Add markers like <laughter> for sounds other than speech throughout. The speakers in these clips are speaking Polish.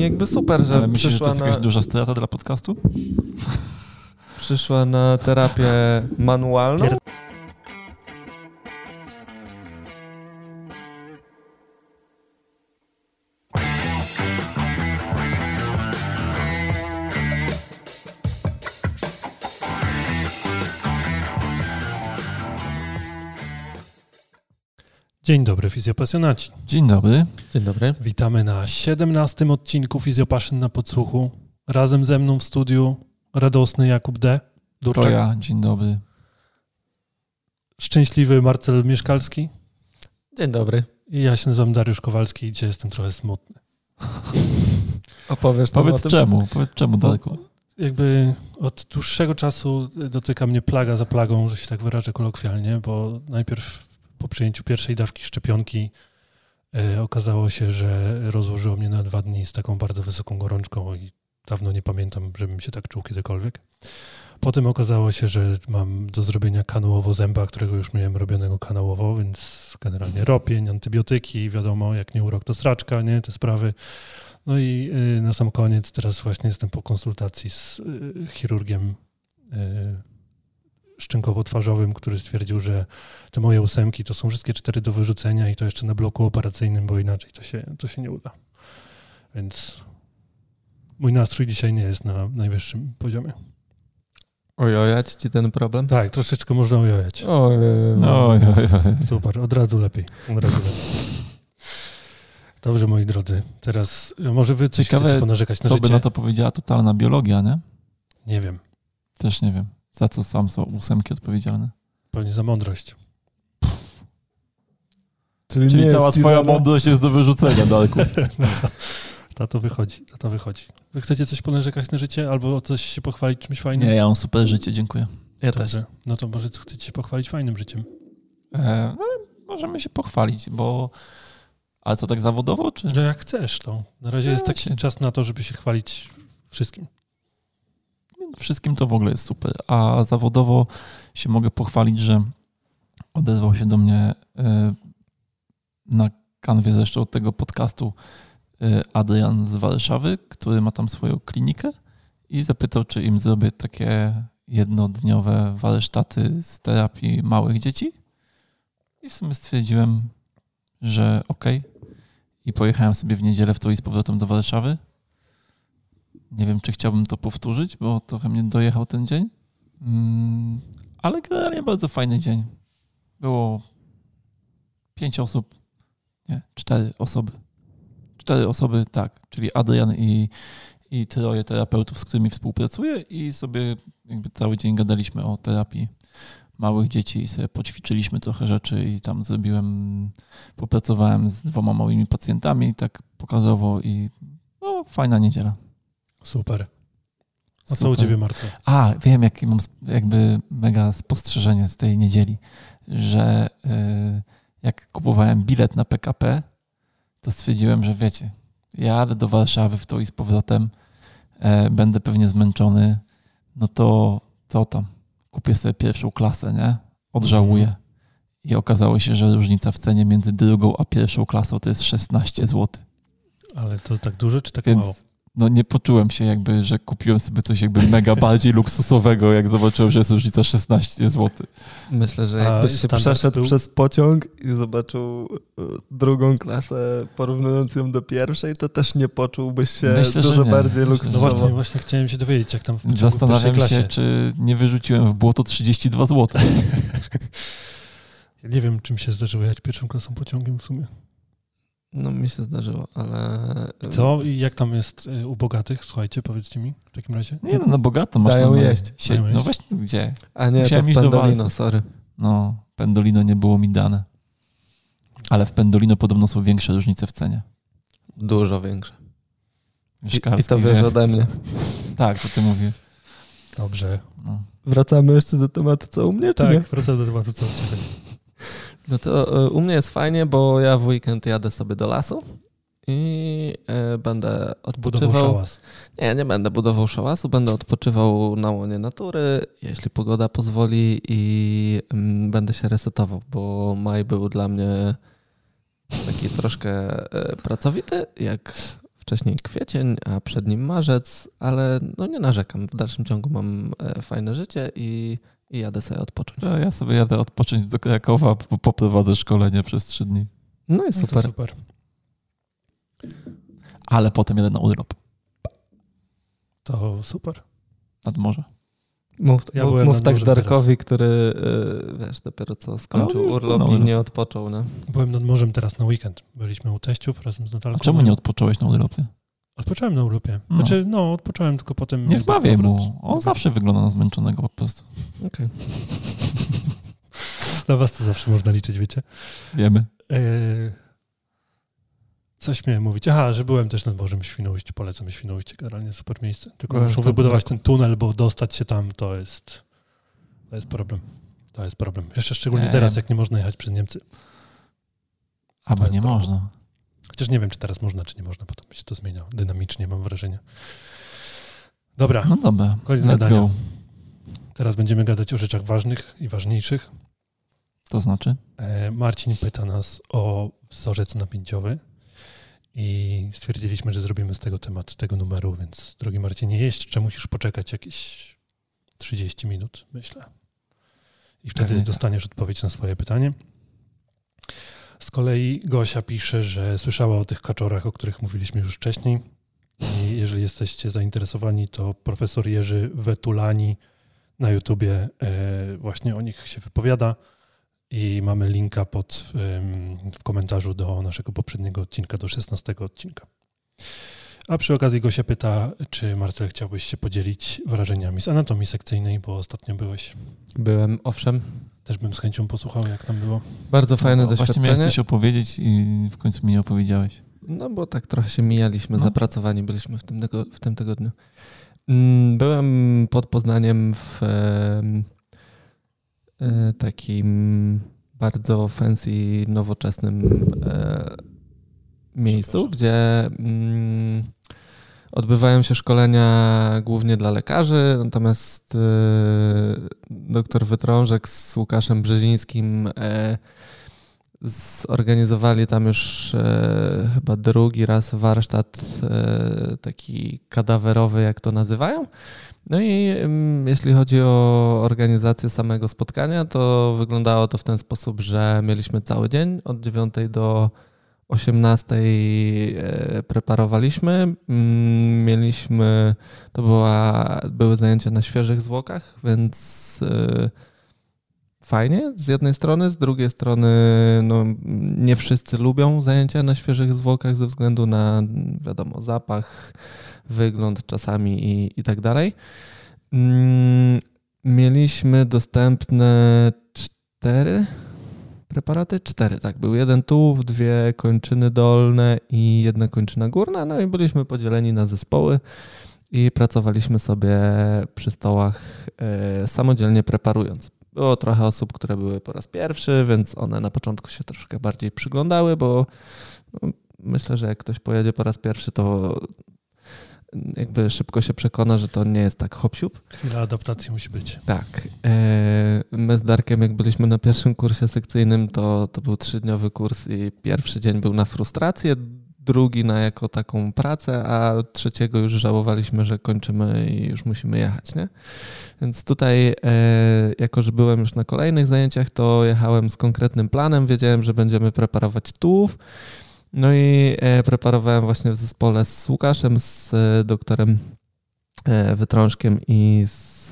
I jakby super, że Ale myślisz, że to jest na, jakaś duża strata dla podcastu? przyszła na terapię manualną. Dzień dobry, fizjopasjonaci. Dzień dobry. Dzień dobry. Witamy na 17 odcinku Fizjopaszyn na podsłuchu. Razem ze mną w studiu radosny Jakub D. To Durczak, ja, dzień dobry. szczęśliwy Marcel Mieszkalski Dzień dobry. i ja się nazywam Dariusz Kowalski i dzisiaj jestem trochę smutny. <laughs> Opowiesz nam o Powiedz tym? czemu, powiedz czemu, Bo- Darku. Jakby od dłuższego czasu dotyka mnie plaga za plagą, że się tak wyrażę kolokwialnie, bo najpierw po przyjęciu pierwszej dawki szczepionki e, okazało się, że rozłożyło mnie na dwa dni z taką bardzo wysoką gorączką i dawno nie pamiętam, żebym się tak czuł kiedykolwiek. Potem okazało się, że mam do zrobienia kanałowo zęba, którego już miałem robionego kanałowo, więc generalnie ropień, antybiotyki, wiadomo, jak nie urok to sraczka, nie, te sprawy. No i y, na sam koniec teraz właśnie jestem po konsultacji z y, chirurgiem szczękowo-twarzowym, który stwierdził, że te moje ósemki to są wszystkie cztery do wyrzucenia i to jeszcze na bloku operacyjnym, bo inaczej to się, to się nie uda. Więc mój nastrój dzisiaj nie jest na najwyższym poziomie. Ojojać ci ten problem? Tak, troszeczkę można ojojać. Oj, No, oj, oj, oj. Super, od razu lepiej. Od razu lepiej. Dobrze, moi drodzy, teraz może wy coś Ciekawe, chcecie ponarzekać na Co życie? by na to powiedziała totalna biologia, nie? Nie wiem, Też nie wiem. Za co sam są ósemki odpowiedzialne? pewnie za mądrość. Czyli, Czyli cała twoja mądrość jest do wyrzucenia, Darku. <laughs> No to, na to wychodzi, na to wychodzi. Wy chcecie coś ponarzekać na życie albo o coś się pochwalić czymś fajnym? Nie, ja mam super życie, dziękuję. Ja też. Dobrze. No to może chcecie się pochwalić fajnym życiem. E, no, możemy się pochwalić, bo... Ale co, tak zawodowo, czy... Że jak chcesz, to na razie No jest taki właśnie. czas na to, żeby się chwalić wszystkim. Wszystkim to w ogóle jest super. A zawodowo się mogę pochwalić, że odezwał się do mnie e, na kanwie zresztą od tego podcastu e, Adrian z Warszawy, który ma tam swoją klinikę i zapytał, czy im zrobię takie jednodniowe warsztaty z terapii małych dzieci. I w sumie stwierdziłem, że okej. I pojechałem sobie w niedzielę w to i z powrotem do Warszawy. Nie wiem, czy chciałbym to powtórzyć, bo trochę mnie dojechał ten dzień. Mm, ale generalnie bardzo fajny dzień. Było pięć osób, nie, cztery osoby. Cztery osoby, tak, czyli Adrian i, i troje terapeutów, z którymi współpracuję i sobie jakby cały dzień gadaliśmy o terapii małych dzieci i sobie poćwiczyliśmy trochę rzeczy i tam zrobiłem, popracowałem z dwoma małymi pacjentami tak pokazowo i no, fajna niedziela. Super. A co u Super. ciebie, Marco? A, wiem, jakie mam jakby mega spostrzeżenie z tej niedzieli, że y, jak kupowałem bilet na PKP, to stwierdziłem, że wiecie, jadę do Warszawy w to i z powrotem, e, będę pewnie zmęczony, no to co tam, kupię sobie pierwszą klasę, nie? Odżałuję. I okazało się, że różnica w cenie między drugą a pierwszą klasą to jest 16 zł. Ale to tak dużo czy tak Więc mało? No nie poczułem się jakby, że kupiłem sobie coś jakby mega bardziej luksusowego, jak zobaczyłem, że jest różnica 16 zł. Myślę, że jakbyś się przeszedł był? przez pociąg i zobaczył y, drugą klasę, porównując ją do pierwszej, to też nie poczułbyś się Myślę, dużo bardziej że No luksusowo. właśnie, właśnie chciałem się dowiedzieć, jak tam w pociągu w Zastanawiam pierwszej się, czy nie wyrzuciłem w błoto 32 zł. <laughs> Nie wiem, czym się zdarzyło jechać pierwszą klasą pociągiem w sumie. No mi się zdarzyło, ale... Co i jak tam jest y, u bogatych? Słuchajcie, powiedzcie mi w takim razie. Nie no, na bogato masz Dają na jeść. Sie- Dają no jeść. właśnie, gdzie? A nie, Musiałem to w iść do Pendolino, sorry. No, Pendolino nie było mi dane. Ale w Pendolino podobno są większe różnice w cenie. Dużo większe. I, I to wiesz wie. ode mnie. <laughs> Tak, to ty mówisz. Dobrze. No. Wracamy jeszcze do tematu, co u mnie, czy nie? Tak, wracam do tematu, co ciebie. No to y, u mnie jest fajnie, bo ja w weekend jadę sobie do lasu i y, będę Budował odpoczywał. szałas. Nie, nie będę budował szałasu, będę odpoczywał na łonie natury, jeśli pogoda pozwoli i mm, będę się resetował, bo maj był dla mnie taki troszkę e, pracowity, jak wcześniej kwiecień, a przed nim marzec, ale no nie narzekam. W dalszym ciągu mam e, fajne życie i, i jadę sobie odpocząć. Ja, ja sobie jadę odpocząć do Krakowa, bo poprowadzę szkolenie przez trzy dni. No i No to super. super. Ale potem jadę na urlop To super. nad morze. Mów, Ja mów, byłem mów tak Darkowi, który y, wiesz, dopiero co skończył już urlop i no. nie odpoczął. No. Byłem nad morzem teraz na weekend. Byliśmy u teściów razem z A Natalką. czemu nie odpocząłeś na urlopie? Odpocząłem na urlopie. No. Znaczy, no, odpocząłem, tylko potem... Nie powrót. mu. On zawsze wygląda na zmęczonego po prostu. Okej. <laughs> Na was to zawsze można liczyć, wiecie. Wiemy. Eee, coś miałem mówić. Aha, że byłem też nad Morzem Świnoujście. Polecam Świnoujście, generalnie super miejsce. Tylko Byłem muszą wybudować ten tunel, bo dostać się tam to jest... To jest problem. To jest problem. Jeszcze szczególnie Nie. teraz, jak nie można jechać przez Niemcy. Albo nie problem. można. Chociaż nie wiem, czy teraz można, czy nie można. Potem się to zmienia dynamicznie, mam wrażenie. Dobra, No dobra, Koniec let's gadania. go. teraz będziemy gadać o rzeczach ważnych i ważniejszych. To znaczy? E, Marcin pyta nas o wzorzec napięciowy i stwierdziliśmy, że zrobimy z tego temat tego numeru, więc drogi Marcinie, jeszcze musisz poczekać jakieś 30 minut, myślę. I wtedy Pewnie tak. dostaniesz odpowiedź na swoje pytanie. Z kolei Gosia pisze, że słyszała o tych kaczorach, o których mówiliśmy już wcześniej. I jeżeli jesteście zainteresowani, to profesor Jerzy Wetulani na YouTubie e, właśnie o nich się wypowiada i mamy linka pod, w komentarzu do naszego poprzedniego odcinka, do 16 odcinka. A przy okazji Gosia pyta, czy Marcel chciałbyś się podzielić wrażeniami z anatomii sekcyjnej, bo ostatnio byłeś. Byłem, owszem, Też bym z chęcią posłuchał, jak tam było. bardzo fajne No, Właśnie doświadczenie. miałeś coś opowiedzieć i w końcu mi nie opowiedziałeś. No bo tak trochę się mijaliśmy, No. zapracowani byliśmy w tym, tego, w tym tygodniu. Mm, Byłem pod Poznaniem w e, takim bardzo fancy, nowoczesnym e, miejscu, gdzie mm, odbywają się szkolenia głównie dla lekarzy, natomiast e, doktor Wytrążek z Łukaszem Brzezińskim e, zorganizowali tam już e, chyba drugi raz warsztat e, taki kadawerowy, jak to nazywają. No i mm, jeśli chodzi o organizację samego spotkania, to wyglądało to w ten sposób, że mieliśmy cały dzień od 9 do 18 e, preparowaliśmy. Mm, Mieliśmy, to była, były zajęcia na świeżych zwłokach, więc e, fajnie z jednej strony, z drugiej strony no, nie wszyscy lubią zajęcia na świeżych zwłokach ze względu na, wiadomo, zapach, wygląd czasami i, i tak dalej. Mm, Mieliśmy dostępne cztery preparaty? Cztery, tak. Był jeden tułów, dwie kończyny dolne i jedna kończyna górna. No i byliśmy podzieleni na zespoły i pracowaliśmy sobie przy stołach e, samodzielnie preparując. Było trochę osób, które były po raz pierwszy, więc one na początku się troszkę bardziej przyglądały, bo no, myślę, że jak ktoś pojedzie po raz pierwszy, to jakby szybko się przekona, że to nie jest tak hop Chwila adaptacji musi być. tak. E, My z Darkiem, jak byliśmy na pierwszym kursie sekcyjnym, to, to był trzydniowy kurs i pierwszy dzień był na frustrację, drugi na jako taką pracę, a trzeciego już żałowaliśmy, że kończymy i już musimy jechać, nie? Więc tutaj, e, jako że byłem już na kolejnych zajęciach, to jechałem z konkretnym planem, wiedziałem, że będziemy preparować tułów, no i e, preparowałem właśnie w zespole z Łukaszem, z e, doktorem e, Wytrążkiem i z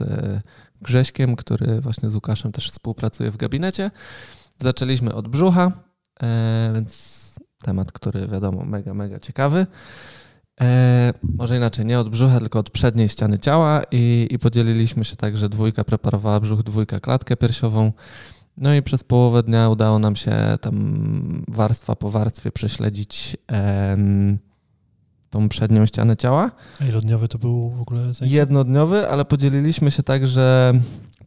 Grześkiem, który właśnie z Łukaszem też współpracuje w gabinecie. Zaczęliśmy od brzucha, więc temat, który wiadomo mega, mega ciekawy. E, może inaczej, nie od brzucha, tylko od przedniej ściany ciała i, i podzieliliśmy się tak, że dwójka preparowała brzuch, dwójka klatkę piersiową. No i przez połowę dnia udało nam się tam warstwa po warstwie prześledzić em, tą przednią ścianę ciała. A ilodniowy to był w ogóle zajęcie? Jednodniowy, ale podzieliliśmy się tak, że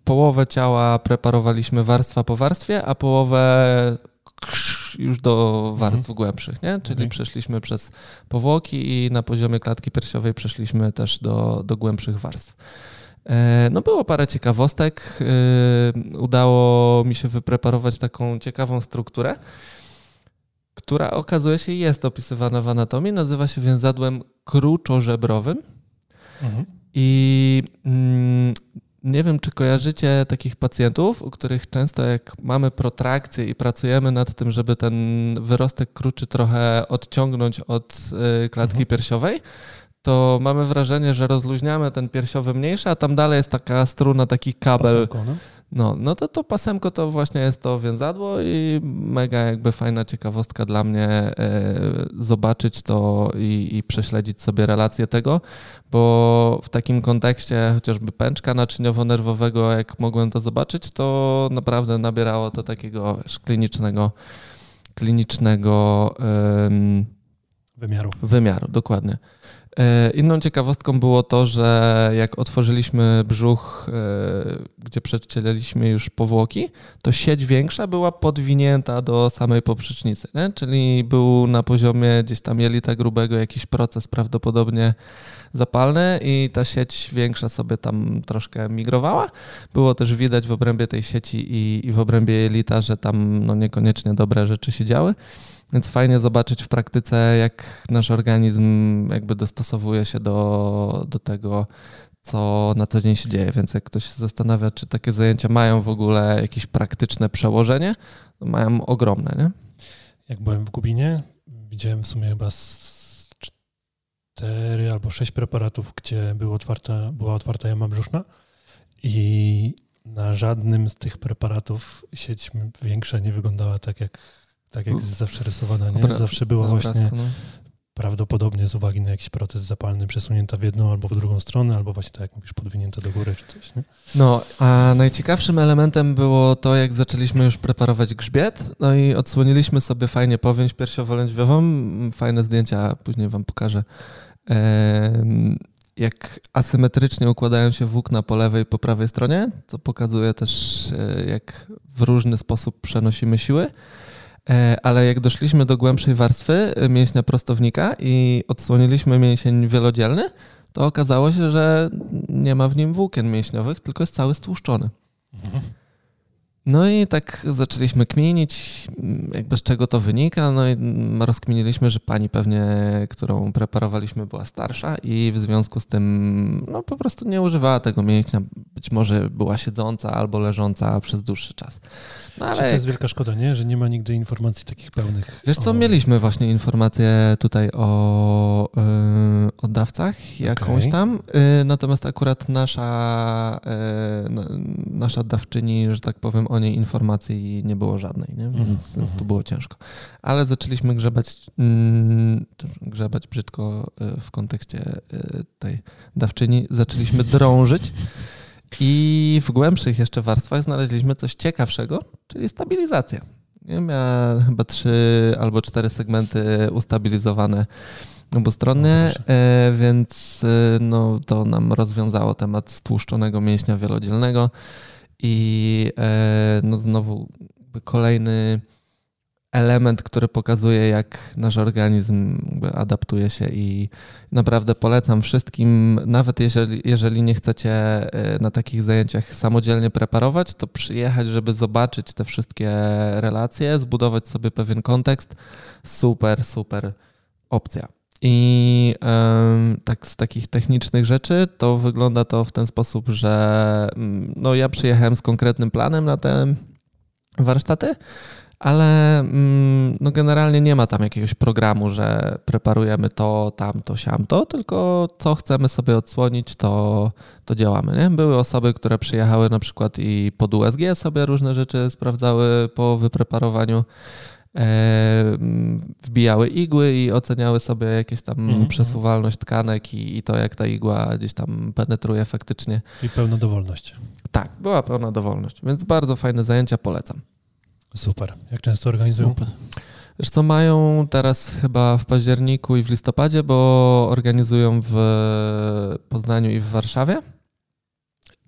połowę ciała preparowaliśmy warstwa po warstwie, a połowę już do warstw głębszych, nie? Czyli Okej. przeszliśmy przez powłoki i na poziomie klatki piersiowej przeszliśmy też do, do głębszych warstw. E, No było parę ciekawostek. E, Udało mi się wypreparować taką ciekawą strukturę. która okazuje się jest opisywana w anatomii, nazywa się więzadłem kruczożebrowym. Mhm. I mm, nie wiem, czy kojarzycie takich pacjentów, u których często jak mamy protrakcję i pracujemy nad tym, żeby ten wyrostek kruczy trochę odciągnąć od y, klatki mhm. piersiowej, to mamy wrażenie, że rozluźniamy ten piersiowy mniejszy, a tam dalej jest taka struna, taki kabel. Pasemko, no? No, no to to pasemko to właśnie jest to więzadło i mega jakby fajna ciekawostka dla mnie e, zobaczyć to i, i prześledzić sobie relację tego, bo w takim kontekście chociażby pęczka naczyniowo-nerwowego, jak mogłem to zobaczyć, to naprawdę nabierało to takiego klinicznego, klinicznego wymiaru. Wymiaru, dokładnie. E, inną ciekawostką było to, że jak otworzyliśmy brzuch, e, gdzie przecieliliśmy już powłoki, to sieć większa była podwinięta do samej poprzecznicy, nie? czyli był na poziomie gdzieś tam jelita grubego jakiś proces prawdopodobnie zapalny i ta sieć większa sobie tam troszkę migrowała. Było też widać w obrębie tej sieci i, i w obrębie jelita, że tam no, niekoniecznie dobre rzeczy się działy. Więc fajnie zobaczyć w praktyce, jak nasz organizm jakby dostosowuje się do, do tego, co na co dzień się dzieje. Więc jak ktoś się zastanawia, czy takie zajęcia mają w ogóle jakieś praktyczne przełożenie, to mają ogromne, nie? Jak byłem w Gubinie, widziałem w sumie chyba cztery albo sześć preparatów, gdzie była otwarta, była otwarta jama brzuszna i na żadnym z tych preparatów sieć większa nie wyglądała tak jak tak jak jest zawsze rysowana, nie? Obra zawsze była właśnie no. prawdopodobnie z uwagi na jakiś proces zapalny przesunięta w jedną albo w drugą stronę, albo właśnie tak jak mówisz, podwinięta do góry czy coś, nie? No, a najciekawszym elementem było to, jak zaczęliśmy już preparować grzbiet, no i odsłoniliśmy sobie fajnie powięź piersiowo-lędźwiową, fajne zdjęcia, później wam pokażę. jak asymetrycznie układają się włókna po lewej i po prawej stronie, co pokazuje też, e, jak w różny sposób przenosimy siły. E, ale jak doszliśmy do głębszej warstwy e, mięśnia prostownika i odsłoniliśmy mięsień wielodzielny, to okazało się, że nie ma w nim włókien mięśniowych, tylko jest cały stłuszczony. Mhm. No i tak zaczęliśmy kminić, jakby z czego to wynika, no i rozkminiliśmy, że pani pewnie, którą preparowaliśmy była starsza i w związku z tym no po prostu nie używała tego mięśnia, być może była siedząca albo leżąca przez dłuższy czas. No, ale... To jest wielka szkoda, nie? Że nie ma nigdy informacji takich pełnych. Wiesz co, o... mieliśmy właśnie informacje tutaj o, yy, o dawcach jakąś okay. tam, yy, natomiast akurat nasza, yy, nasza dawczyni, że tak powiem, o niej informacji nie było żadnej, nie? Mhm, więc, mm -hmm. to było ciężko. Ale zaczęliśmy grzebać, mm, grzebać brzydko y, w kontekście y, tej dawczyni, zaczęliśmy drążyć. I w głębszych jeszcze warstwach znaleźliśmy coś ciekawszego, czyli stabilizację. Miała chyba trzy albo cztery segmenty ustabilizowane obustronnie, no więc e, no, to nam rozwiązało temat stłuszczonego mięśnia wielodzielnego i e, no, znowu kolejny element, który pokazuje, jak nasz organizm adaptuje się i naprawdę polecam wszystkim, nawet jeżeli, jeżeli nie chcecie e, na takich zajęciach samodzielnie preparować, to przyjechać, żeby zobaczyć te wszystkie relacje, zbudować sobie pewien kontekst. Super, super opcja. I tak z takich technicznych rzeczy to wygląda to w ten sposób, że mm, no ja przyjechałem z konkretnym planem na te warsztaty ale mm, no generalnie nie ma tam jakiegoś programu, że preparujemy to, tamto, siamto, tylko co chcemy sobie odsłonić, to, to działamy. Nie? Były osoby, które przyjechały na przykład i pod USG sobie różne rzeczy sprawdzały po wypreparowaniu. E, wbijały igły i oceniały sobie jakieś tam -hmm. przesuwalność tkanek i, i, to, jak ta igła gdzieś tam penetruje faktycznie. I pełna dowolność. Tak, była pełna dowolność, więc bardzo fajne zajęcia, polecam. Super. Jak często organizują? Super. Wiesz co, mają teraz chyba w październiku i w listopadzie, bo organizują w Poznaniu i w Warszawie.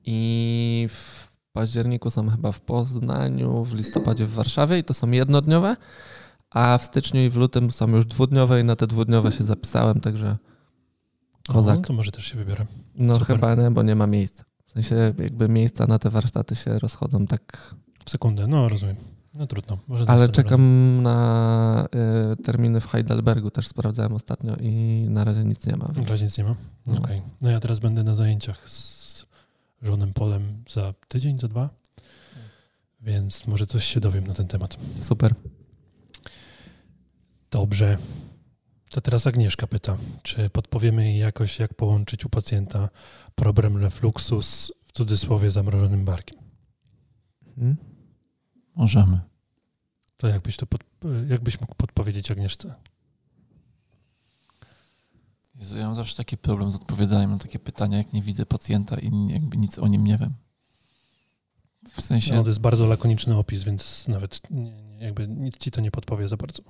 I w październiku są chyba w Poznaniu, w listopadzie w Warszawie i to są jednodniowe, a w styczniu i w lutym są już dwudniowe i na te dwudniowe się zapisałem, także kozak. No, to może też się wybiorę. No Super. chyba nie, bo nie ma miejsca. W sensie jakby miejsca na te warsztaty się rozchodzą tak... W sekundę, no rozumiem. No trudno. Może Ale czekam na y, terminy w Heidelbergu, też sprawdzałem ostatnio i na razie nic nie ma. razem. Więc... Na razie nic nie ma. No. Okej. No ja teraz będę na zajęciach z żonem Polem za tydzień, za dwa. Więc może coś się dowiem na ten temat. Super. Dobrze. To teraz Agnieszka pyta, czy podpowiemy jej jakoś, jak połączyć u pacjenta problem refluksu z w cudzysłowie zamrożonym barkiem. Mhm. Możemy. To jakbyś to pod, jakbyś mógł podpowiedzieć Agnieszce? Jezu, ja mam zawsze taki problem z odpowiadaniem na takie pytania, jak nie widzę pacjenta i jakby nic o nim nie wiem. W sensie, No, to jest bardzo lakoniczny opis, więc nawet nie, nie, jakby nic ci to nie podpowie za bardzo.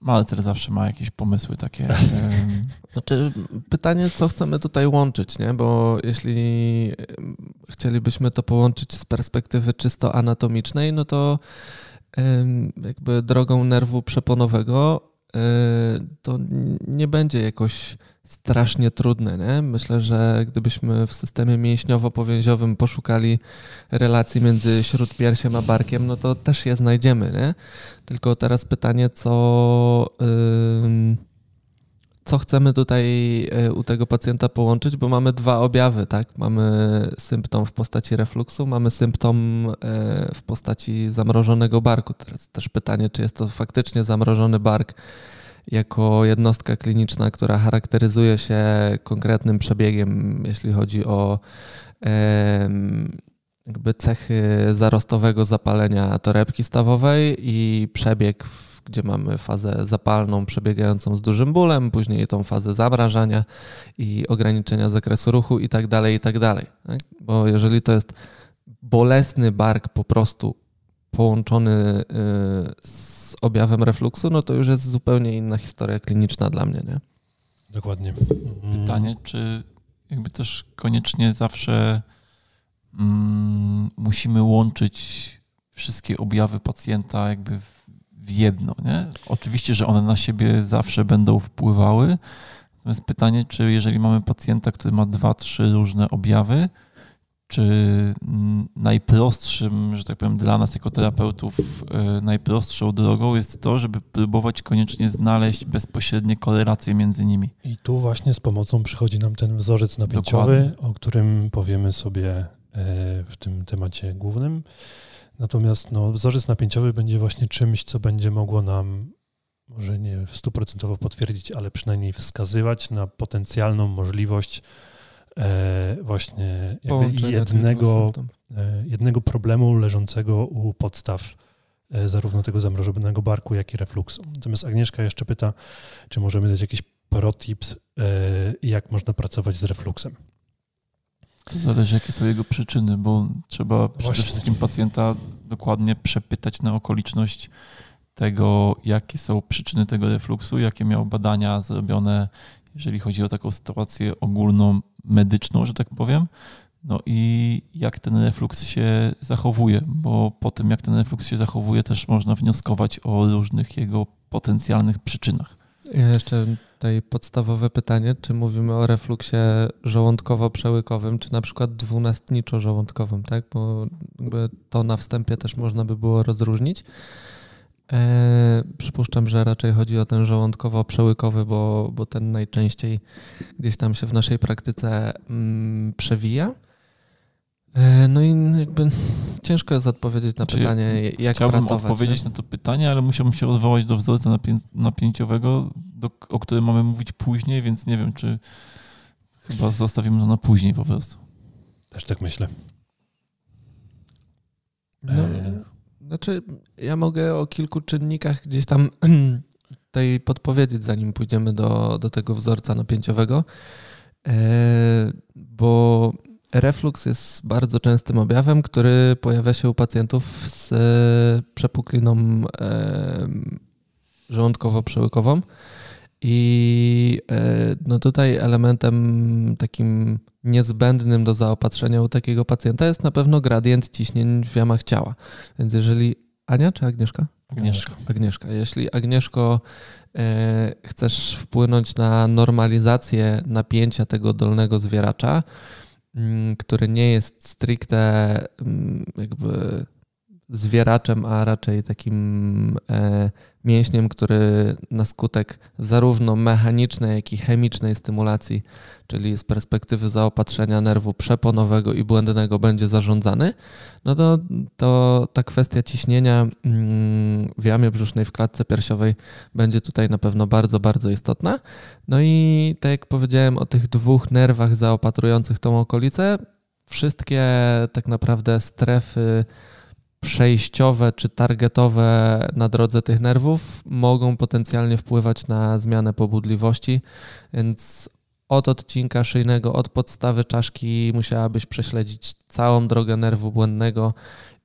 Malter zawsze ma jakieś pomysły takie. <laughs> Znaczy, pytanie, co chcemy tutaj łączyć, nie? Bo jeśli chcielibyśmy to połączyć z perspektywy czysto anatomicznej, no to jakby drogą nerwu przeponowego e, to nie będzie jakoś strasznie trudne, nie? Myślę, że gdybyśmy w systemie mięśniowo-powięziowym poszukali relacji między śródpiersiem a barkiem, no to też je znajdziemy, nie? Tylko teraz pytanie, co... co chcemy tutaj e, u tego pacjenta połączyć, bo mamy dwa objawy, tak? Mamy symptom w postaci refluksu, mamy symptom e, w postaci zamrożonego barku. Teraz też pytanie, czy jest to faktycznie zamrożony bark jako jednostka kliniczna, która charakteryzuje się konkretnym przebiegiem, jeśli chodzi o jakby cechy zarostowego zapalenia torebki stawowej i przebieg, w- gdzie mamy fazę zapalną przebiegającą z dużym bólem, później tą fazę zamrażania i ograniczenia zakresu ruchu i tak dalej, i tak dalej. tak? Bo jeżeli to jest bolesny bark po prostu połączony y, z objawem refluksu, no to już jest zupełnie inna historia kliniczna dla mnie, nie? Dokładnie. Pytanie, czy jakby też koniecznie zawsze mm, musimy łączyć wszystkie objawy pacjenta jakby w, w jedno, nie? Oczywiście, że one na siebie zawsze będą wpływały. Natomiast pytanie, czy jeżeli mamy pacjenta, który ma dwa, trzy różne objawy, czy najprostszym, że tak powiem, dla nas jako terapeutów, y, najprostszą drogą jest to, żeby próbować koniecznie znaleźć bezpośrednie korelacje między nimi. I tu właśnie z pomocą przychodzi nam ten wzorzec napięciowy, o którym powiemy sobie e, w tym temacie głównym. Natomiast no, wzorzec napięciowy będzie właśnie czymś, co będzie mogło nam, może nie stuprocentowo potwierdzić, ale przynajmniej wskazywać na potencjalną możliwość e, właśnie jednego, e, jednego problemu leżącego u podstaw e, zarówno tego zamrożonego barku, jak i refluksu. Natomiast Agnieszka jeszcze pyta, czy możemy dać jakiś protips, e, jak można pracować z refluksem. To zależy, jakie są jego przyczyny, bo trzeba przede Właśnie. wszystkim pacjenta dokładnie przepytać na okoliczność tego, jakie są przyczyny tego refluksu, jakie miał badania zrobione, jeżeli chodzi o taką sytuację ogólną, medyczną, że tak powiem. No i jak ten refluks się zachowuje, bo po tym, jak ten refluks się zachowuje, też można wnioskować o różnych jego potencjalnych przyczynach. Jeszcze tutaj podstawowe pytanie, czy mówimy o refluksie żołądkowo-przełykowym, czy na przykład dwunastniczo-żołądkowym, tak? Bo to na wstępie też można by było rozróżnić. E, przypuszczam, że raczej chodzi o ten żołądkowo-przełykowy, bo, bo ten najczęściej gdzieś tam się w naszej praktyce mm, przewija. E, no i jakby ciężko jest odpowiedzieć na Znaczy, pytanie, jak Chciałbym pracować. odpowiedzieć nie? na to pytanie, ale musiałbym się odwołać do wzorca napię- napięciowego, do, o którym mamy mówić później, więc nie wiem, czy chyba zostawimy to na później po prostu. Też tak myślę. No, E, Znaczy, ja mogę o kilku czynnikach gdzieś tam <clears throat> tutaj podpowiedzieć, zanim pójdziemy do, do tego wzorca napięciowego, E, bo refluks jest bardzo częstym objawem, który pojawia się u pacjentów z e, przepukliną e, żołądkowo-przełykową. I e, no tutaj elementem takim niezbędnym do zaopatrzenia u takiego pacjenta jest na pewno gradient ciśnień w jamach ciała. Więc jeżeli Ania czy Agnieszka? Agnieszka. Agnieszka. Jeśli Agnieszko e, chcesz wpłynąć na normalizację napięcia tego dolnego zwieracza, który nie jest stricte mm, jakby zwieraczem, a raczej takim e, mięśniem, który na skutek zarówno mechanicznej, jak i chemicznej stymulacji, czyli z perspektywy zaopatrzenia nerwu przeponowego i błędnego będzie zarządzany, no to, to ta kwestia ciśnienia mm, w jamie brzusznej, w klatce piersiowej będzie tutaj na pewno bardzo, bardzo istotna. No i tak jak powiedziałem o tych dwóch nerwach zaopatrujących tą okolicę, wszystkie tak naprawdę strefy przejściowe czy targetowe na drodze tych nerwów mogą potencjalnie wpływać na zmianę pobudliwości, więc od odcinka szyjnego, od podstawy czaszki musiałabyś prześledzić całą drogę nerwu błędnego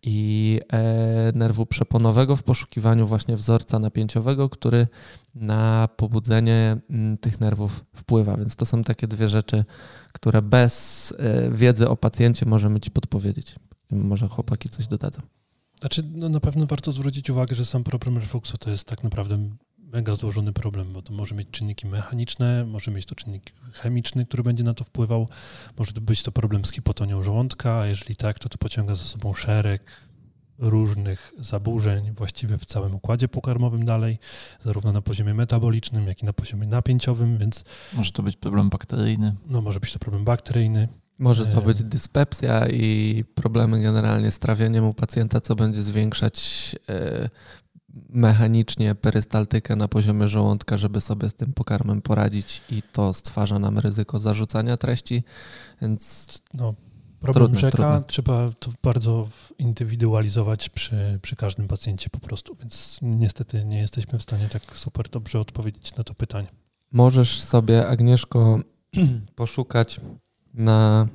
i e, nerwu przeponowego w poszukiwaniu właśnie wzorca napięciowego, który na pobudzenie m, tych nerwów wpływa. Więc to są takie dwie rzeczy, które bez e, wiedzy o pacjencie możemy Ci podpowiedzieć. Może chłopaki coś dodadzą. Znaczy, no na pewno warto zwrócić uwagę, że sam problem refluksu to jest tak naprawdę mega złożony problem, bo to może mieć czynniki mechaniczne, może mieć to czynnik chemiczny, który będzie na to wpływał, może być to problem z hipotonią żołądka, a jeżeli tak, to to pociąga za sobą szereg różnych zaburzeń właściwie w całym układzie pokarmowym dalej, zarówno na poziomie metabolicznym, jak i na poziomie napięciowym, więc... Może to być problem bakteryjny. No może być to problem bakteryjny. Może to być dyspepsja i problemy generalnie z trawieniem u pacjenta, co będzie zwiększać e, mechanicznie perystaltykę na poziomie żołądka, żeby sobie z tym pokarmem poradzić i to stwarza nam ryzyko zarzucania treści, więc no, problem trudne, rzeka trudne. trzeba to bardzo indywidualizować przy, przy każdym pacjencie po prostu, więc niestety nie jesteśmy w stanie tak super dobrze odpowiedzieć na to pytanie. Możesz sobie, Agnieszko, <clears throat> poszukać na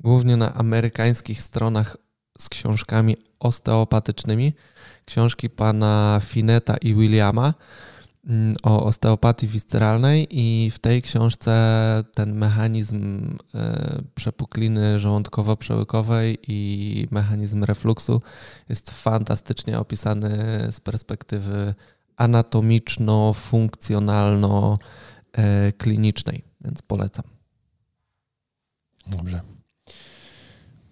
głównie na amerykańskich stronach z książkami osteopatycznymi. Książki pana Fineta i Williama mm, o osteopatii wisceralnej i w tej książce ten mechanizm e, przepukliny żołądkowo-przełykowej i mechanizm refluksu jest fantastycznie opisany z perspektywy anatomiczno-funkcjonalno-klinicznej, e, więc polecam. Dobrze.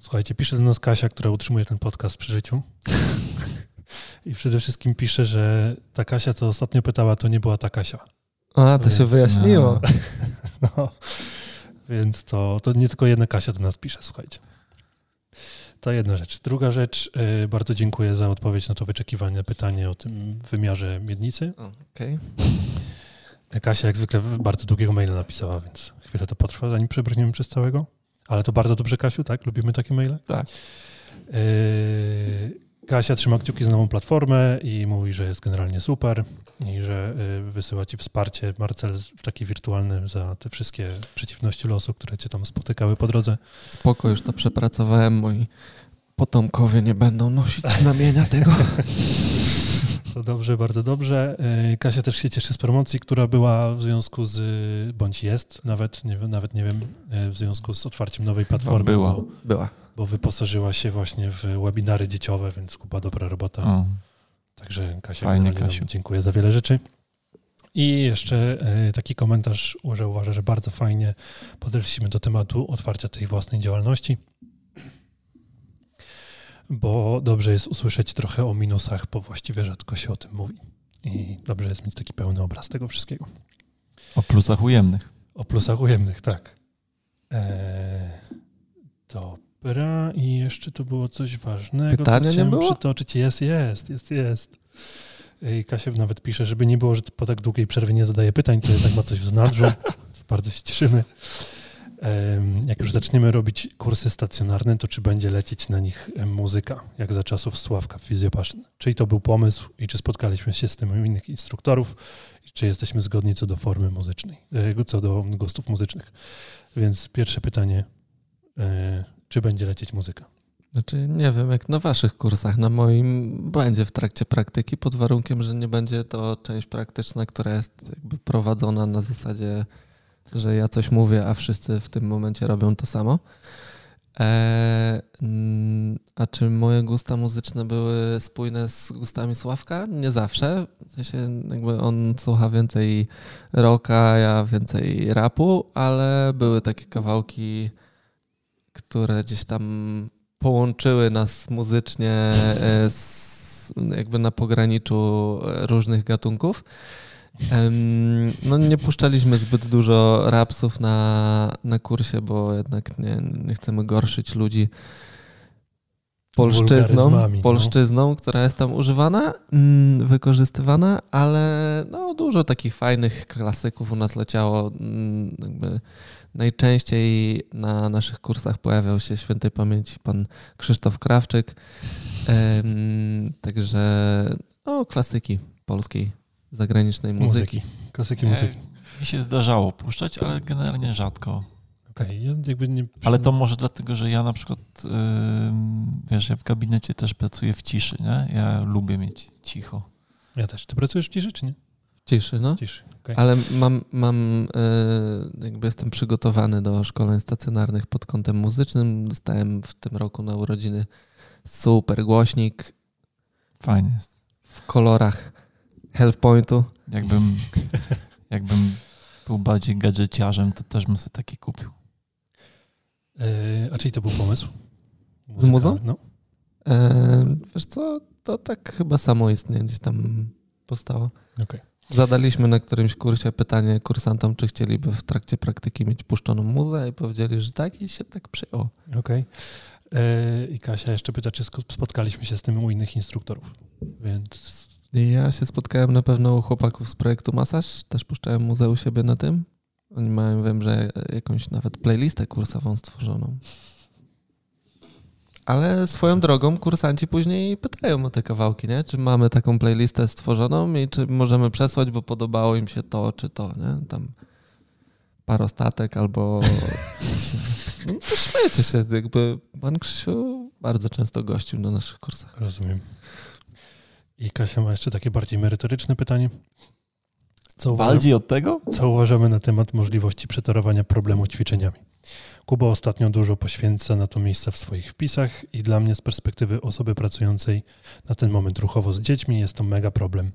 Słuchajcie, pisze do nas Kasia, która utrzymuje ten podcast przy życiu. <laughs> I przede wszystkim pisze, że ta Kasia, co ostatnio pytała, to nie była ta Kasia. A, to więc, się wyjaśniło. No, <laughs> no, więc to, to nie tylko jedna Kasia do nas pisze, słuchajcie. To jedna rzecz. Druga rzecz, yy, bardzo dziękuję za odpowiedź na to wyczekiwane pytanie o tym wymiarze miednicy. Okej. Okay. Kasia jak zwykle bardzo długiego maila napisała, więc chwilę to potrwa, zanim przebrniemy przez całego. Ale to bardzo dobrze, Kasiu, tak? Lubimy takie maile? Tak. Yy, Kasia trzyma kciuki za nową platformę i mówi, że jest generalnie super i że yy, wysyła ci wsparcie, Marcel, takie wirtualne za te wszystkie przeciwności losu, które cię tam spotykały po drodze. Spoko, już to przepracowałem. Moi potomkowie nie będą nosić znamienia tego. <laughs> To dobrze, bardzo dobrze. E, Kasia też się cieszy z promocji, która była w związku z, bądź jest, nawet nie, nawet nie wiem, e, w związku z otwarciem nowej platformy. Była. Bo, była. Bo wyposażyła się właśnie w webinary dzieciowe, więc kupa dobra robota. O. Także Kasia, Fajnie, Kasiu. dziękuję za wiele rzeczy. I jeszcze e, taki komentarz, że uważa, że bardzo fajnie podeszliśmy do tematu otwarcia tej własnej działalności bo dobrze jest usłyszeć trochę o minusach, bo właściwie rzadko się o tym mówi. I dobrze jest mieć taki pełny obraz tego wszystkiego. O plusach ujemnych. O plusach ujemnych, tak. Eee, dobra, i jeszcze tu było coś ważnego. Pytania nie było? przytoczyć. Jest, jest, jest, jest. I Kasia nawet pisze, żeby nie było, że po tak długiej przerwie nie zadaje pytań, to jednak ma coś w zanadrzu. <laughs> Bardzo się cieszymy jak już zaczniemy robić kursy stacjonarne, to czy będzie lecieć na nich muzyka, jak za czasów Sławka w Fizjopaszyn? Czyli to był pomysł i czy spotkaliśmy się z tym u innych instruktorów, i czy jesteśmy zgodni co do formy muzycznej, e, co do gustów muzycznych. Więc pierwsze pytanie, e, czy będzie lecieć muzyka? Znaczy nie wiem, jak na waszych kursach, na moim będzie w trakcie praktyki, pod warunkiem, że nie będzie to część praktyczna, która jest prowadzona na zasadzie że ja coś mówię, a wszyscy w tym momencie robią to samo. E, a czy moje gusta muzyczne były spójne z gustami Sławka? Nie zawsze. W sensie jakby on słucha więcej rocka, ja więcej rapu, ale były takie kawałki które gdzieś tam połączyły nas muzycznie e, z, jakby na pograniczu różnych gatunków. No nie puszczaliśmy zbyt dużo rapsów na, na kursie, bo jednak nie, nie chcemy gorszyć ludzi polszczyzną, no. polszczyzną no. która jest tam używana, mm, wykorzystywana, ale no, dużo takich fajnych klasyków u nas leciało. Mm, jakby najczęściej na naszych kursach pojawiał się świętej pamięci pan Krzysztof Krawczyk. Także no, klasyki polskiej, zagranicznej muzyki. muzyki. Klasyki muzyki. Mi się zdarzało puszczać, ale generalnie rzadko. Okay, jakby nie... Ale to może dlatego, że ja na przykład, yy, wiesz, ja w gabinecie też pracuję w ciszy, nie? Ja lubię mieć cicho. Ja też. Ty pracujesz w ciszy, czy nie? W ciszy, no. W ciszy, okay. Ale mam, mam yy, jakby jestem przygotowany do szkoleń stacjonarnych pod kątem muzycznym. Dostałem w tym roku na urodziny super głośnik. Fajnie jest. W kolorach Health Pointu. Jakbym, jakbym był bardziej gadżeciarzem, to też bym sobie taki kupił. E, a czyj to był pomysł? Muzyka? Z muzą? No. E, wiesz co, to tak chyba samo istnieje, gdzieś tam powstało. Okay. Zadaliśmy na którymś kursie pytanie kursantom, czy chcieliby w trakcie praktyki mieć puszczoną muzę i powiedzieli, że tak i się tak przyjęło. Okej. Okay. E, I Kasia jeszcze pyta, czy spotkaliśmy się z tym u innych instruktorów. Więc ja się spotkałem na pewno u chłopaków z projektu Masaż, też puszczałem muzeum siebie na tym. Oni mają, wiem, że jakąś nawet playlistę kursową stworzoną. Ale swoją drogą kursanci później pytają o te kawałki, nie? Czy mamy taką playlistę stworzoną i czy możemy przesłać, bo podobało im się to czy to, nie? Tam parostatek albo... <laughs> No, śmiejecie się, jakby pan Krzysiu bardzo często gościł na naszych kursach. Rozumiem. I Kasia ma jeszcze takie bardziej merytoryczne pytanie. Co Bardziej od tego? Co uważamy na temat możliwości przetorowania problemu ćwiczeniami? Kuba ostatnio dużo poświęca na to miejsce w swoich wpisach i dla mnie z perspektywy osoby pracującej na ten moment ruchowo z dziećmi jest to mega problem.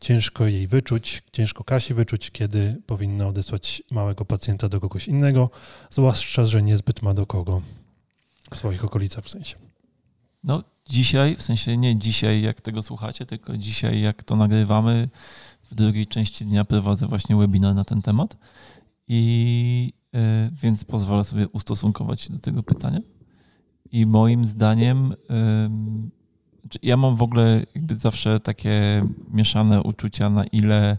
Ciężko jej wyczuć, ciężko Kasi wyczuć, kiedy powinna odesłać małego pacjenta do kogoś innego, zwłaszcza, że niezbyt ma do kogo w swoich okolicach w sensie. No, dzisiaj, w sensie nie dzisiaj, jak tego słuchacie, tylko dzisiaj, jak to nagrywamy, w drugiej części dnia prowadzę właśnie webinar na ten temat. I y, więc pozwolę sobie ustosunkować się do tego pytania. I moim zdaniem, ja mam w ogóle jakby zawsze takie mieszane uczucia, na ile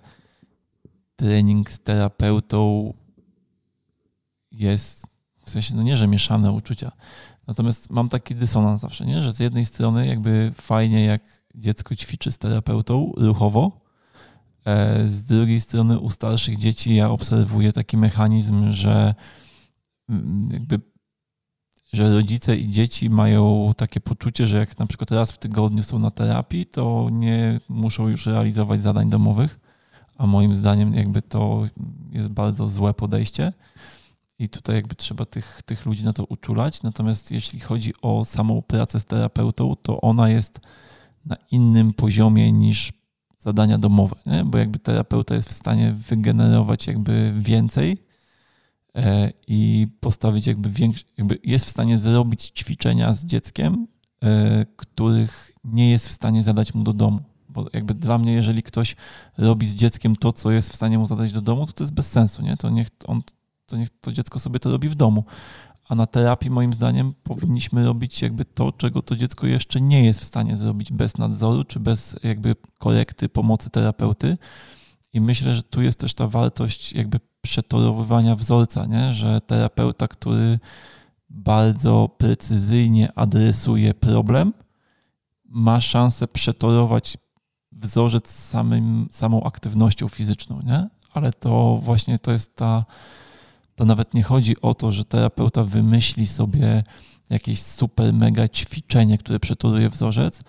trening z terapeutą jest, w sensie, no nie, że mieszane uczucia, Natomiast mam taki dysonans zawsze, nie? że z jednej strony jakby fajnie, jak dziecko ćwiczy z terapeutą ruchowo, e, z drugiej strony u starszych dzieci ja obserwuję taki mechanizm, że mm, jakby że rodzice i dzieci mają takie poczucie, że jak na przykład raz w tygodniu są na terapii, to nie muszą już realizować zadań domowych, a moim zdaniem jakby to jest bardzo złe podejście i tutaj jakby trzeba tych, tych ludzi na to uczulać. Natomiast jeśli chodzi o samą pracę z terapeutą, to ona jest na innym poziomie niż zadania domowe, nie? bo jakby terapeuta jest w stanie wygenerować jakby więcej e, i postawić jakby większy, jakby jest w stanie zrobić ćwiczenia z dzieckiem, e, których nie jest w stanie zadać mu do domu. Bo jakby dla mnie, jeżeli ktoś robi z dzieckiem to, co jest w stanie mu zadać do domu, to to jest bez sensu, nie? To niech on to niech to dziecko sobie to robi w domu. A na terapii, moim zdaniem, powinniśmy robić jakby to, czego to dziecko jeszcze nie jest w stanie zrobić bez nadzoru, czy bez jakby korekty, pomocy terapeuty. I myślę, że tu jest też ta wartość jakby przetorowywania wzorca, nie? że terapeuta, który bardzo precyzyjnie adresuje problem, ma szansę przetorować wzorzec samym, samą aktywnością fizyczną, nie? Ale to właśnie to jest ta to nawet nie chodzi o to, że terapeuta wymyśli sobie jakieś super mega ćwiczenie, które przetoruje wzorzec,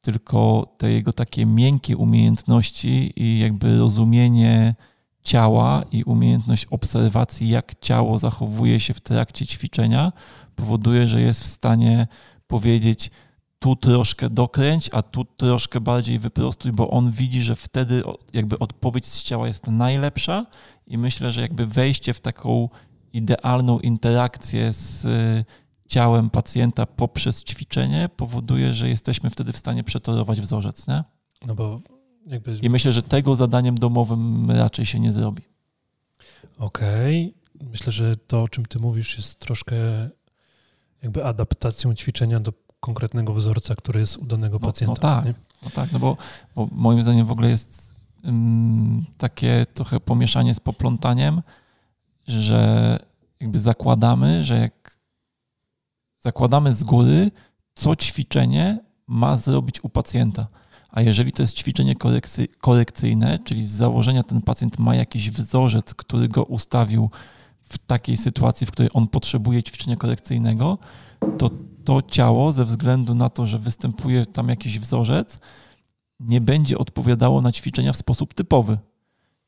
tylko te jego takie miękkie umiejętności i jakby rozumienie ciała i umiejętność obserwacji, jak ciało zachowuje się w trakcie ćwiczenia, powoduje, że jest w stanie powiedzieć, tu troszkę dokręć, a tu troszkę bardziej wyprostuj, bo on widzi, że wtedy jakby odpowiedź z ciała jest najlepsza i myślę, że jakby wejście w taką idealną interakcję z y, ciałem pacjenta poprzez ćwiczenie powoduje, że jesteśmy wtedy w stanie przetorować wzorzec, nie? No bo jakby... I myślę, że tego zadaniem domowym raczej się nie zrobi. Okej. Okay. Myślę, że to, o czym ty mówisz, jest troszkę jakby adaptacją ćwiczenia do konkretnego wzorca, który jest u danego no, pacjenta. No tak, nie? no tak, no bo, bo moim zdaniem w ogóle jest um, takie trochę pomieszanie z poplątaniem, że jakby zakładamy, że jak zakładamy z góry, co ćwiczenie ma zrobić u pacjenta. A jeżeli to jest ćwiczenie korekcyjne, czyli z założenia ten pacjent ma jakiś wzorzec, który go ustawił w takiej sytuacji, w której on potrzebuje ćwiczenia korekcyjnego, to to ciało, ze względu na to, że występuje tam jakiś wzorzec, nie będzie odpowiadało na ćwiczenia w sposób typowy.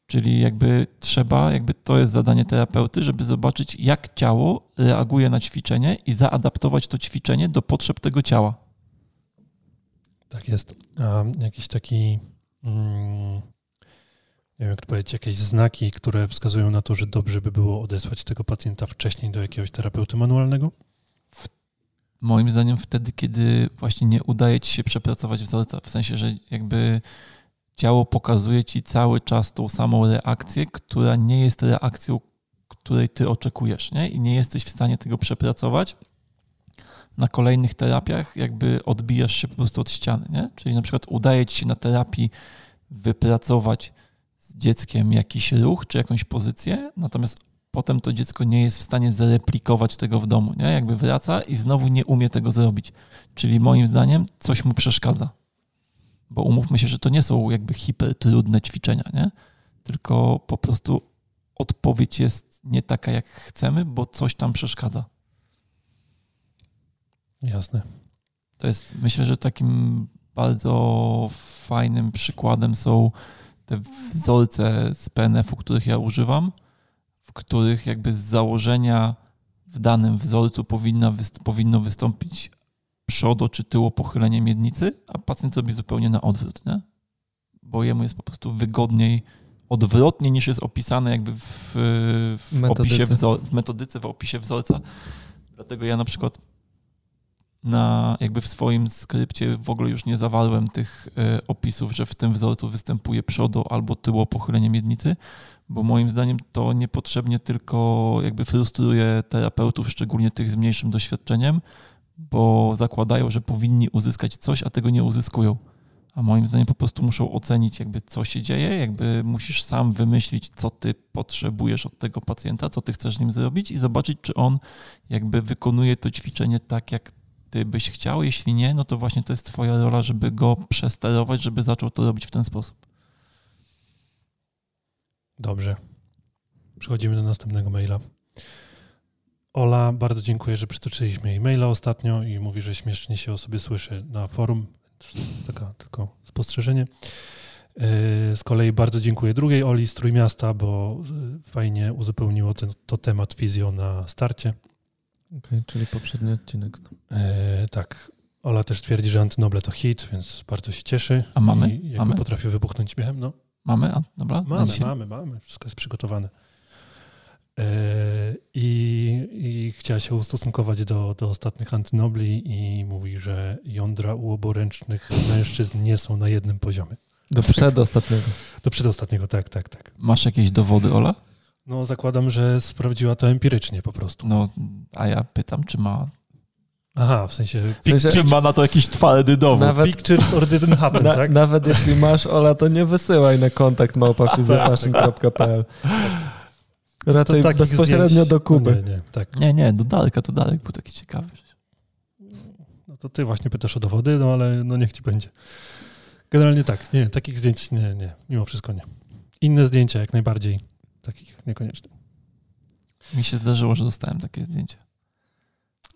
Czyli jakby trzeba, jakby to jest zadanie terapeuty, żeby zobaczyć, jak ciało reaguje na ćwiczenie i zaadaptować to ćwiczenie do potrzeb tego ciała. Tak jest. A jakiś taki, mm, nie wiem jak to powiedzieć, jakieś znaki, które wskazują na to, że dobrze by było odesłać tego pacjenta wcześniej do jakiegoś terapeuty manualnego? Moim zdaniem wtedy, kiedy właśnie nie udaje ci się przepracować wzorca, w sensie, że jakby ciało pokazuje ci cały czas tą samą reakcję, która nie jest reakcją, której ty oczekujesz, nie? I nie jesteś w stanie tego przepracować. Na kolejnych terapiach jakby odbijasz się po prostu od ściany, nie? Czyli na przykład udaje ci się na terapii wypracować z dzieckiem jakiś ruch czy jakąś pozycję, natomiast potem to dziecko nie jest w stanie zareplikować tego w domu, nie? Jakby wraca i znowu nie umie tego zrobić. Czyli moim zdaniem coś mu przeszkadza. Bo umówmy się, że to nie są jakby hipertrudne ćwiczenia, nie? Tylko po prostu odpowiedź jest nie taka, jak chcemy, bo coś tam przeszkadza. Jasne. To jest, myślę, że takim bardzo fajnym przykładem są te wzorce z PNF-u, których ja używam których jakby z założenia w danym wzorcu powinna, powinno wystąpić przodo czy tyło pochylenie miednicy, a pacjent robi zupełnie na odwrót, nie? bo jemu jest po prostu wygodniej odwrotnie niż jest opisane jakby w, w opisie wzor, w metodyce, w opisie wzorca. Dlatego ja na przykład na, jakby w swoim skrypcie w ogóle już nie zawarłem tych y, opisów, że w tym wzorcu występuje przodo albo tyło pochylenie miednicy, bo moim zdaniem to niepotrzebnie tylko jakby frustruje terapeutów, szczególnie tych z mniejszym doświadczeniem, bo zakładają, że powinni uzyskać coś, a tego nie uzyskują. A moim zdaniem po prostu muszą ocenić, jakby co się dzieje, jakby musisz sam wymyślić, co ty potrzebujesz od tego pacjenta, co ty chcesz z nim zrobić i zobaczyć, czy on jakby wykonuje to ćwiczenie tak, jak ty byś chciał. Jeśli nie, no to właśnie to jest twoja rola, żeby go przesterować, żeby zaczął to robić w ten sposób. Dobrze. Przechodzimy do następnego maila. Ola, bardzo dziękuję, że przytoczyliśmy jej maila ostatnio i mówi, że śmiesznie się o sobie słyszy na forum. Taka tylko spostrzeżenie. Yy, z kolei bardzo dziękuję drugiej Oli z Trójmiasta, bo yy, fajnie uzupełniło ten, to temat fizjo na starcie. Okej, okay, czyli poprzedni odcinek. Yy, tak. Ola też twierdzi, że Antynoble to hit, więc bardzo się cieszy. A mamy? I mamy? potrafię wybuchnąć śmiechem, no. Mamy? A, dobra. Mamy, mamy, mamy. Wszystko jest przygotowane. E, I, I chciała się ustosunkować do, do ostatnich antynobli i mówi, że jądra u oboręcznych mężczyzn nie są na jednym poziomie. Do przedostatniego. Do przedostatniego, tak, tak, tak. Masz jakieś dowody, Ola? No, zakładam, że sprawdziła to empirycznie po prostu. No, a ja pytam, czy ma Aha, w sensie... W sensie czy ma na to jakiś twardy dowód? Nawet, Pictures or didn't happen, na, tak? Nawet jeśli masz, Ola, to nie wysyłaj na kontakt małpafizjopaszyn.pl <laughs> Raczej bezpośrednio zdjęć, do Kuby. No nie, nie, tak. nie, nie, do Daleka, to Dalek był taki ciekawy. No to ty właśnie pytasz o dowody, no ale no niech ci będzie. Generalnie tak, nie, takich zdjęć nie, nie, mimo wszystko nie. Inne zdjęcia jak najbardziej, takich niekoniecznie. Mi się zdarzyło, że dostałem takie zdjęcie.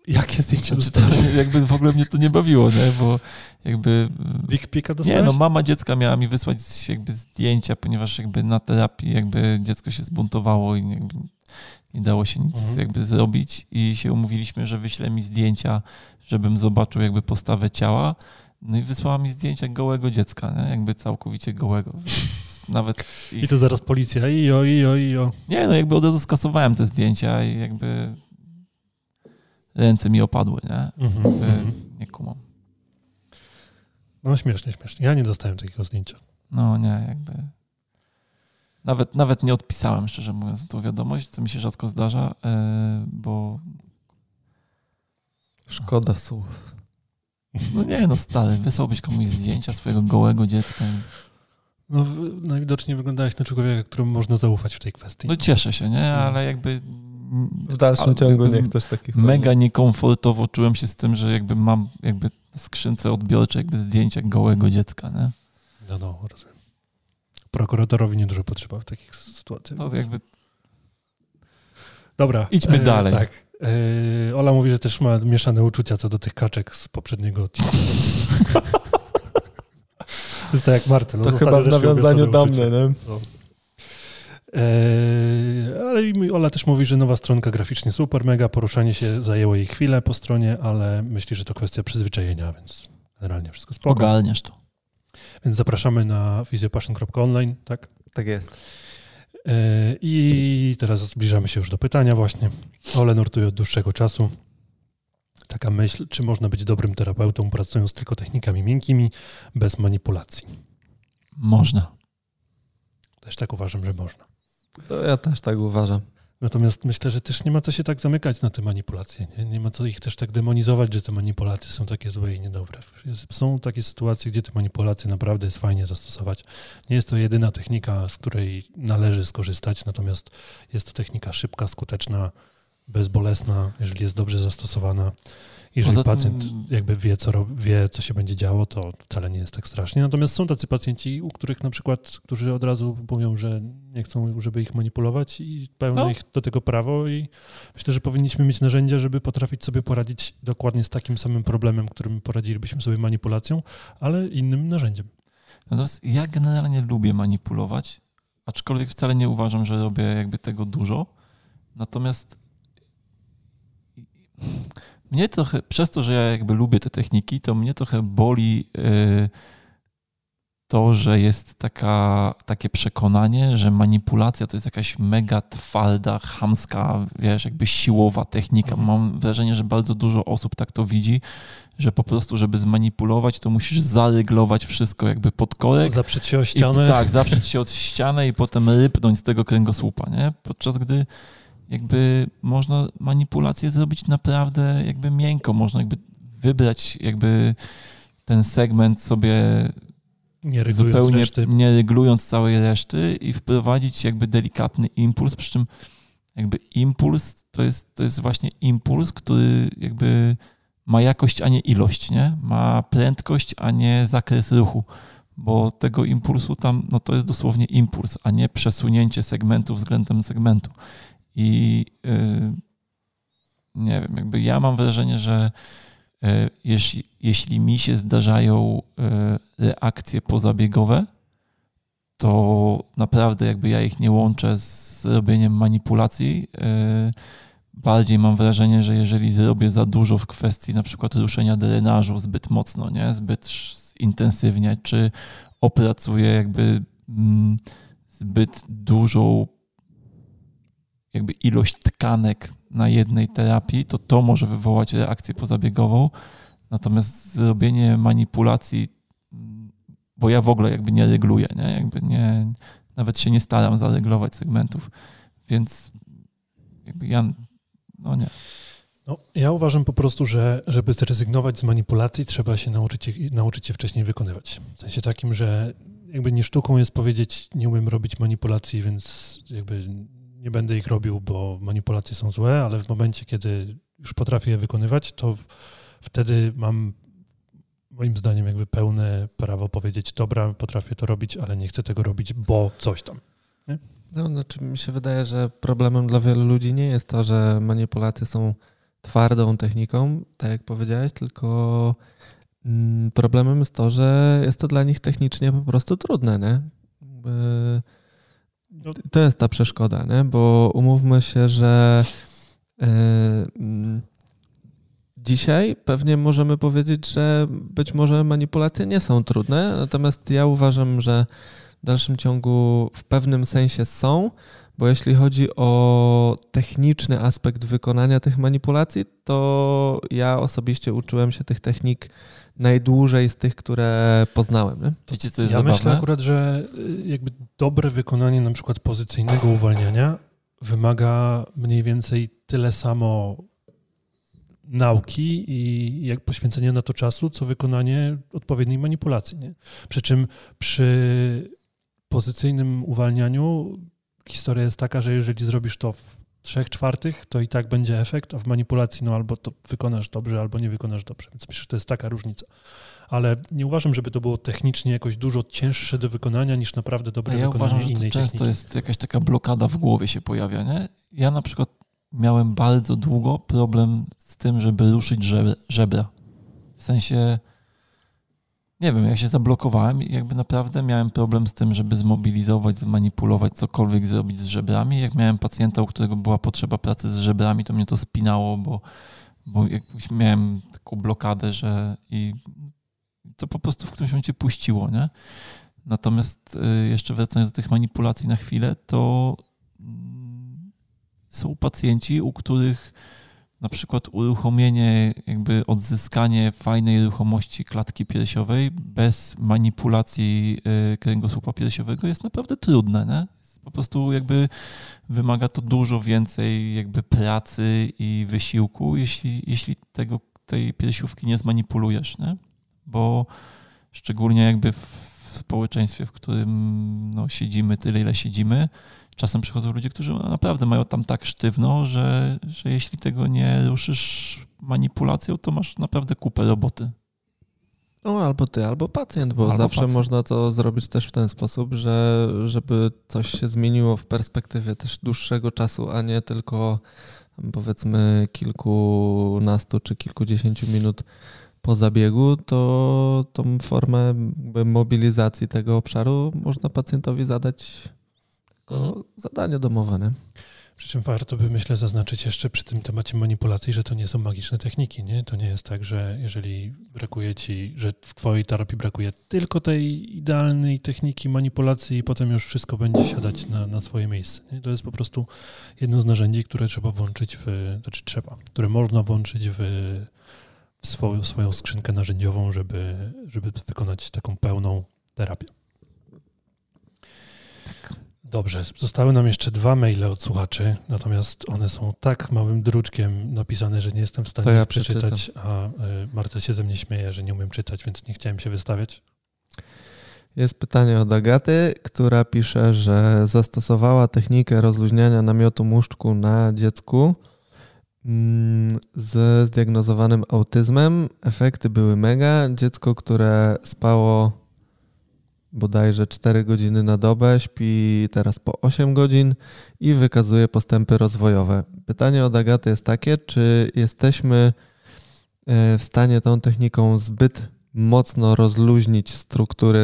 Jakie zdjęcia znaczy, dostałeś? <laughs> Jakby w ogóle mnie to nie bawiło, nie? Bo jakby... Dick pika dostałeś? Nie, no mama dziecka miała mi wysłać jakby zdjęcia, ponieważ jakby na terapii jakby dziecko się zbuntowało i jakby nie dało się nic mhm. jakby zrobić i się umówiliśmy, że wyśle mi zdjęcia, żebym zobaczył jakby postawę ciała. No i wysłała mi zdjęcia gołego dziecka, nie? jakby całkowicie gołego. <laughs> Nawet I to zaraz policja, i o, i o, i o. Nie, no jakby od razu skasowałem te zdjęcia i jakby ręce mi opadły, nie? Mhm. Jakby mhm. Nie kumam. No śmiesznie, śmiesznie. Ja nie dostałem takiego zdjęcia. No nie, jakby. Nawet, nawet nie odpisałem, szczerze mówiąc, tą wiadomość, co mi się rzadko zdarza, e, bo Szkoda słów. no nie, no stary, wysłałbyś komuś zdjęcia swojego gołego dziecka. No, najwidoczniej wyglądałeś na człowieka, któremu można zaufać w tej kwestii. No cieszę się, nie? Ale jakby... W dalszym ale ciągu nie chcesz takich Mega niekomfortowo czułem się z tym, że jakby mam jakby skrzynce odbiorczej jakby zdjęcia gołego dziecka, nie? No, no, rozumiem. Prokuratorowi niedużo potrzeba w takich sytuacjach. No jakby Dobra. Idźmy dalej. Tak. E, Ola mówi, że też ma mieszane uczucia co do tych kaczek z poprzedniego odcinka. <laughs> to jest tak jak Marcel. on To chyba w nawiązaniu do mnie, nie? No. Eee, ale i Ola też mówi, że nowa stronka graficznie super, mega, poruszanie się zajęło jej chwilę po stronie, ale myśli, że to kwestia przyzwyczajenia, więc generalnie wszystko spoko. ogarniesz to. Więc zapraszamy na physiopassion.online, tak? Tak jest. Eee, I teraz zbliżamy się już do pytania właśnie. Ole nurtuje od dłuższego czasu. Taka myśl, czy można być dobrym terapeutą pracując tylko technikami miękkimi, bez manipulacji? Można. Też tak uważam, że można. To ja też tak uważam. Natomiast myślę, że też nie ma co się tak zamykać na te manipulacje. Nie, nie ma co ich też tak demonizować, że te manipulacje są takie złe i niedobre. Są takie sytuacje, gdzie te manipulacje naprawdę jest fajnie zastosować. Nie jest to jedyna technika, z której należy skorzystać, natomiast jest to technika szybka, skuteczna, bezbolesna, jeżeli jest dobrze zastosowana. Jeżeli tym- pacjent jakby wie co, rob- wie, co się będzie działo, to wcale nie jest tak strasznie. Natomiast są tacy pacjenci, u których na przykład, którzy od razu mówią, że nie chcą, żeby ich manipulować i pełne No. ich do tego prawo i myślę, że powinniśmy mieć narzędzia, żeby potrafić sobie poradzić dokładnie z takim samym problemem, którym poradzilibyśmy sobie manipulacją, ale innym narzędziem. Natomiast ja generalnie lubię manipulować, aczkolwiek wcale nie uważam, że robię jakby tego dużo. Natomiast mnie trochę, przez to, że ja jakby lubię te techniki, to mnie trochę boli y, to, że jest taka, takie przekonanie, że manipulacja to jest jakaś mega twarda, chamska, wiesz, jakby siłowa technika. Mhm. Mam wrażenie, że bardzo dużo osób tak to widzi, że po prostu, żeby zmanipulować, to musisz zaryglować wszystko jakby pod korek. Zaprzeć się o I, ścianę. tak, zaprzeć się od ściany i potem rypnąć z tego kręgosłupa, nie? Podczas gdy jakby można manipulację zrobić naprawdę jakby miękko, można jakby wybrać jakby ten segment sobie nie regulując zupełnie reszty. nie regulując całej reszty i wprowadzić jakby delikatny impuls, przy czym jakby impuls to jest, to jest właśnie impuls, który jakby ma jakość, a nie ilość, nie? Ma prędkość, a nie zakres ruchu, bo tego impulsu tam, no to jest dosłownie impuls, a nie przesunięcie segmentu względem segmentu. I yy, nie wiem, jakby ja mam wrażenie, że yy, jeśli, jeśli mi się zdarzają yy, reakcje pozabiegowe, to naprawdę jakby ja ich nie łączę z robieniem manipulacji. Bardziej mam wrażenie, że jeżeli zrobię za dużo w kwestii na przykład ruszenia drenażu zbyt mocno, nie, zbyt intensywnie, czy opracuję jakby mm, zbyt dużą jakby ilość tkanek na jednej terapii, to to może wywołać reakcję pozabiegową. Natomiast zrobienie manipulacji, bo ja w ogóle jakby nie regluję, nie? Jakby nie, nawet się nie staram zareglować segmentów, więc jakby ja, no nie. No, ja uważam po prostu, że żeby zrezygnować z manipulacji, trzeba się nauczyć, nauczyć je wcześniej wykonywać. W sensie takim, że jakby nie sztuką jest powiedzieć, nie umiem robić manipulacji, więc jakby nie będę ich robił, bo manipulacje są złe, ale w momencie, kiedy już potrafię je wykonywać, to wtedy mam moim zdaniem jakby pełne prawo powiedzieć, dobra, potrafię to robić, ale nie chcę tego robić, bo coś tam. No, znaczy mi się wydaje, że problemem dla wielu ludzi nie jest to, że manipulacje są twardą techniką, tak jak powiedziałeś, tylko mm, problemem jest to, że jest to dla nich technicznie po prostu trudne, nie? To jest ta przeszkoda, nie? bo umówmy się, że e, mm, dzisiaj pewnie możemy powiedzieć, że być może manipulacje nie są trudne, natomiast ja uważam, że w dalszym ciągu w pewnym sensie są, bo jeśli chodzi o techniczny aspekt wykonania tych manipulacji, to ja osobiście uczyłem się tych technik najdłużej z tych, które poznałem. Nie? Wiecie, co jest Ja zabawne? myślę akurat, że y, jakby dobre wykonanie na przykład pozycyjnego uwalniania wymaga mniej więcej tyle samo nauki i jak poświęcenia na to czasu, co wykonanie odpowiedniej manipulacji. Nie? Przy czym przy pozycyjnym uwalnianiu historia jest taka, że jeżeli zrobisz to w trzech czwartych, to i tak będzie efekt, a w manipulacji no albo to wykonasz dobrze, albo nie wykonasz dobrze. Więc myślę, że to jest taka różnica. Ale nie uważam, żeby to było technicznie jakoś dużo cięższe do wykonania niż naprawdę dobre A ja wykonanie uważam, że to innej często techniki. jest jakaś taka blokada w głowie się pojawia, nie? Ja na przykład miałem bardzo długo problem z tym, żeby ruszyć żebra. W sensie, nie wiem, ja się zablokowałem i jakby naprawdę miałem problem z tym, żeby zmobilizować, zmanipulować, cokolwiek zrobić z żebrami. Jak miałem pacjenta, u którego była potrzeba pracy z żebrami, to mnie to spinało, bo, bo jakbyś miałem taką blokadę, że i to po prostu w którymś momencie puściło, nie? Natomiast y, jeszcze wracając do tych manipulacji na chwilę, to mm, są pacjenci, u których na przykład uruchomienie, jakby odzyskanie fajnej ruchomości klatki piersiowej bez manipulacji y, kręgosłupa piersiowego jest naprawdę trudne, nie? Po prostu jakby wymaga to dużo więcej jakby pracy i wysiłku, jeśli, jeśli tego, tej piersiówki nie zmanipulujesz, nie? Bo szczególnie jakby w społeczeństwie, w którym no, siedzimy tyle, ile siedzimy, czasem przychodzą ludzie, którzy naprawdę mają tam tak sztywno, że, że jeśli tego nie ruszysz manipulacją, to masz naprawdę kupę roboty. No, albo ty, albo pacjent, bo Albo zawsze pacjent. można to zrobić też w ten sposób, że żeby coś się zmieniło w perspektywie też dłuższego czasu, a nie tylko powiedzmy kilkunastu czy kilkudziesięciu minut po zabiegu, to tą formę mobilizacji tego obszaru można pacjentowi zadać zadanie domowe. Nie? Przy czym warto by, myślę, zaznaczyć jeszcze przy tym temacie manipulacji, że to nie są magiczne techniki. Nie? To nie jest tak, że jeżeli brakuje ci, że w twojej terapii brakuje tylko tej idealnej techniki manipulacji i potem już wszystko będzie siadać na, na swoje miejsce. Nie? To jest po prostu jedno z narzędzi, które trzeba włączyć w, znaczy trzeba, które można włączyć w, w swoją, swoją skrzynkę narzędziową, żeby, żeby wykonać taką pełną terapię. Dobrze, zostały nam jeszcze dwa maile od słuchaczy, natomiast one są tak małym druczkiem napisane, że nie jestem w stanie ja ich przeczytać, a y, Marta się ze mnie śmieje, że nie umiem czytać, więc nie chciałem się wystawiać. Jest pytanie od Agaty, która pisze, że zastosowała technikę rozluźniania namiotu muszczku na dziecku mm, ze zdiagnozowanym autyzmem. Efekty były mega. Dziecko, które spało bodajże 4 godziny na dobę, śpi teraz po 8 godzin i wykazuje postępy rozwojowe. Pytanie od Agaty jest takie, czy jesteśmy e, w stanie tą techniką zbyt mocno rozluźnić struktury,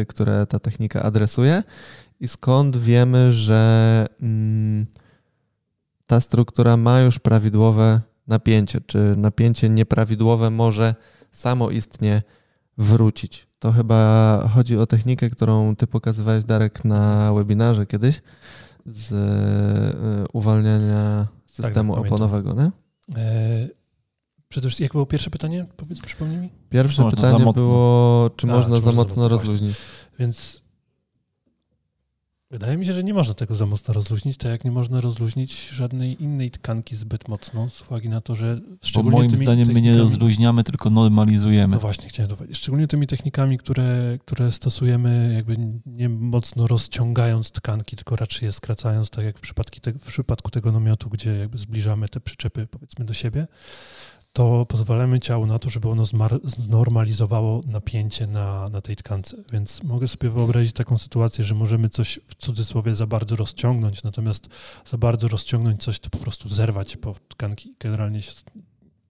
y, które ta technika adresuje i skąd wiemy, że mm, ta struktura ma już prawidłowe napięcie, czy napięcie nieprawidłowe może samoistnie wrócić. To chyba chodzi o technikę, którą ty pokazywałeś, Darek, na webinarze kiedyś z y, uwalniania systemu tak, oponowego, nie? E, przede wszystkim, jak było pierwsze pytanie? Powiedz, przypomnij mi. Pierwsze Można pytanie było, czy A, można czy za można za mocno mocno, rozluźnić. Więc wydaje mi się, że nie można tego za mocno rozluźnić, tak jak nie można rozluźnić żadnej innej tkanki zbyt mocno, z uwagi na to, że Bo szczególnie moim tymi zdaniem my nie technikami- rozluźniamy, tylko normalizujemy. No właśnie, chciałem to powiedzieć. Szczególnie tymi technikami, które, które stosujemy, jakby nie mocno rozciągając tkanki, tylko raczej je skracając, tak jak w, przypadku te, w przypadku tego namiotu, gdzie jakby zbliżamy te przyczepy powiedzmy do siebie, to pozwalamy ciału na to, żeby ono znormalizowało napięcie na, na tej tkance. Więc mogę sobie wyobrazić taką sytuację, że możemy coś w cudzysłowie za bardzo rozciągnąć, natomiast za bardzo rozciągnąć coś, to po prostu zerwać, bo tkanki generalnie się,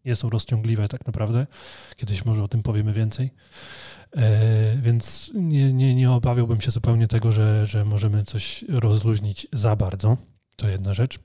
nie są rozciągliwe tak naprawdę. Kiedyś może o tym powiemy więcej. E, więc nie, nie, nie obawiałbym się zupełnie tego, że, że możemy coś rozluźnić za bardzo. To jedna rzecz.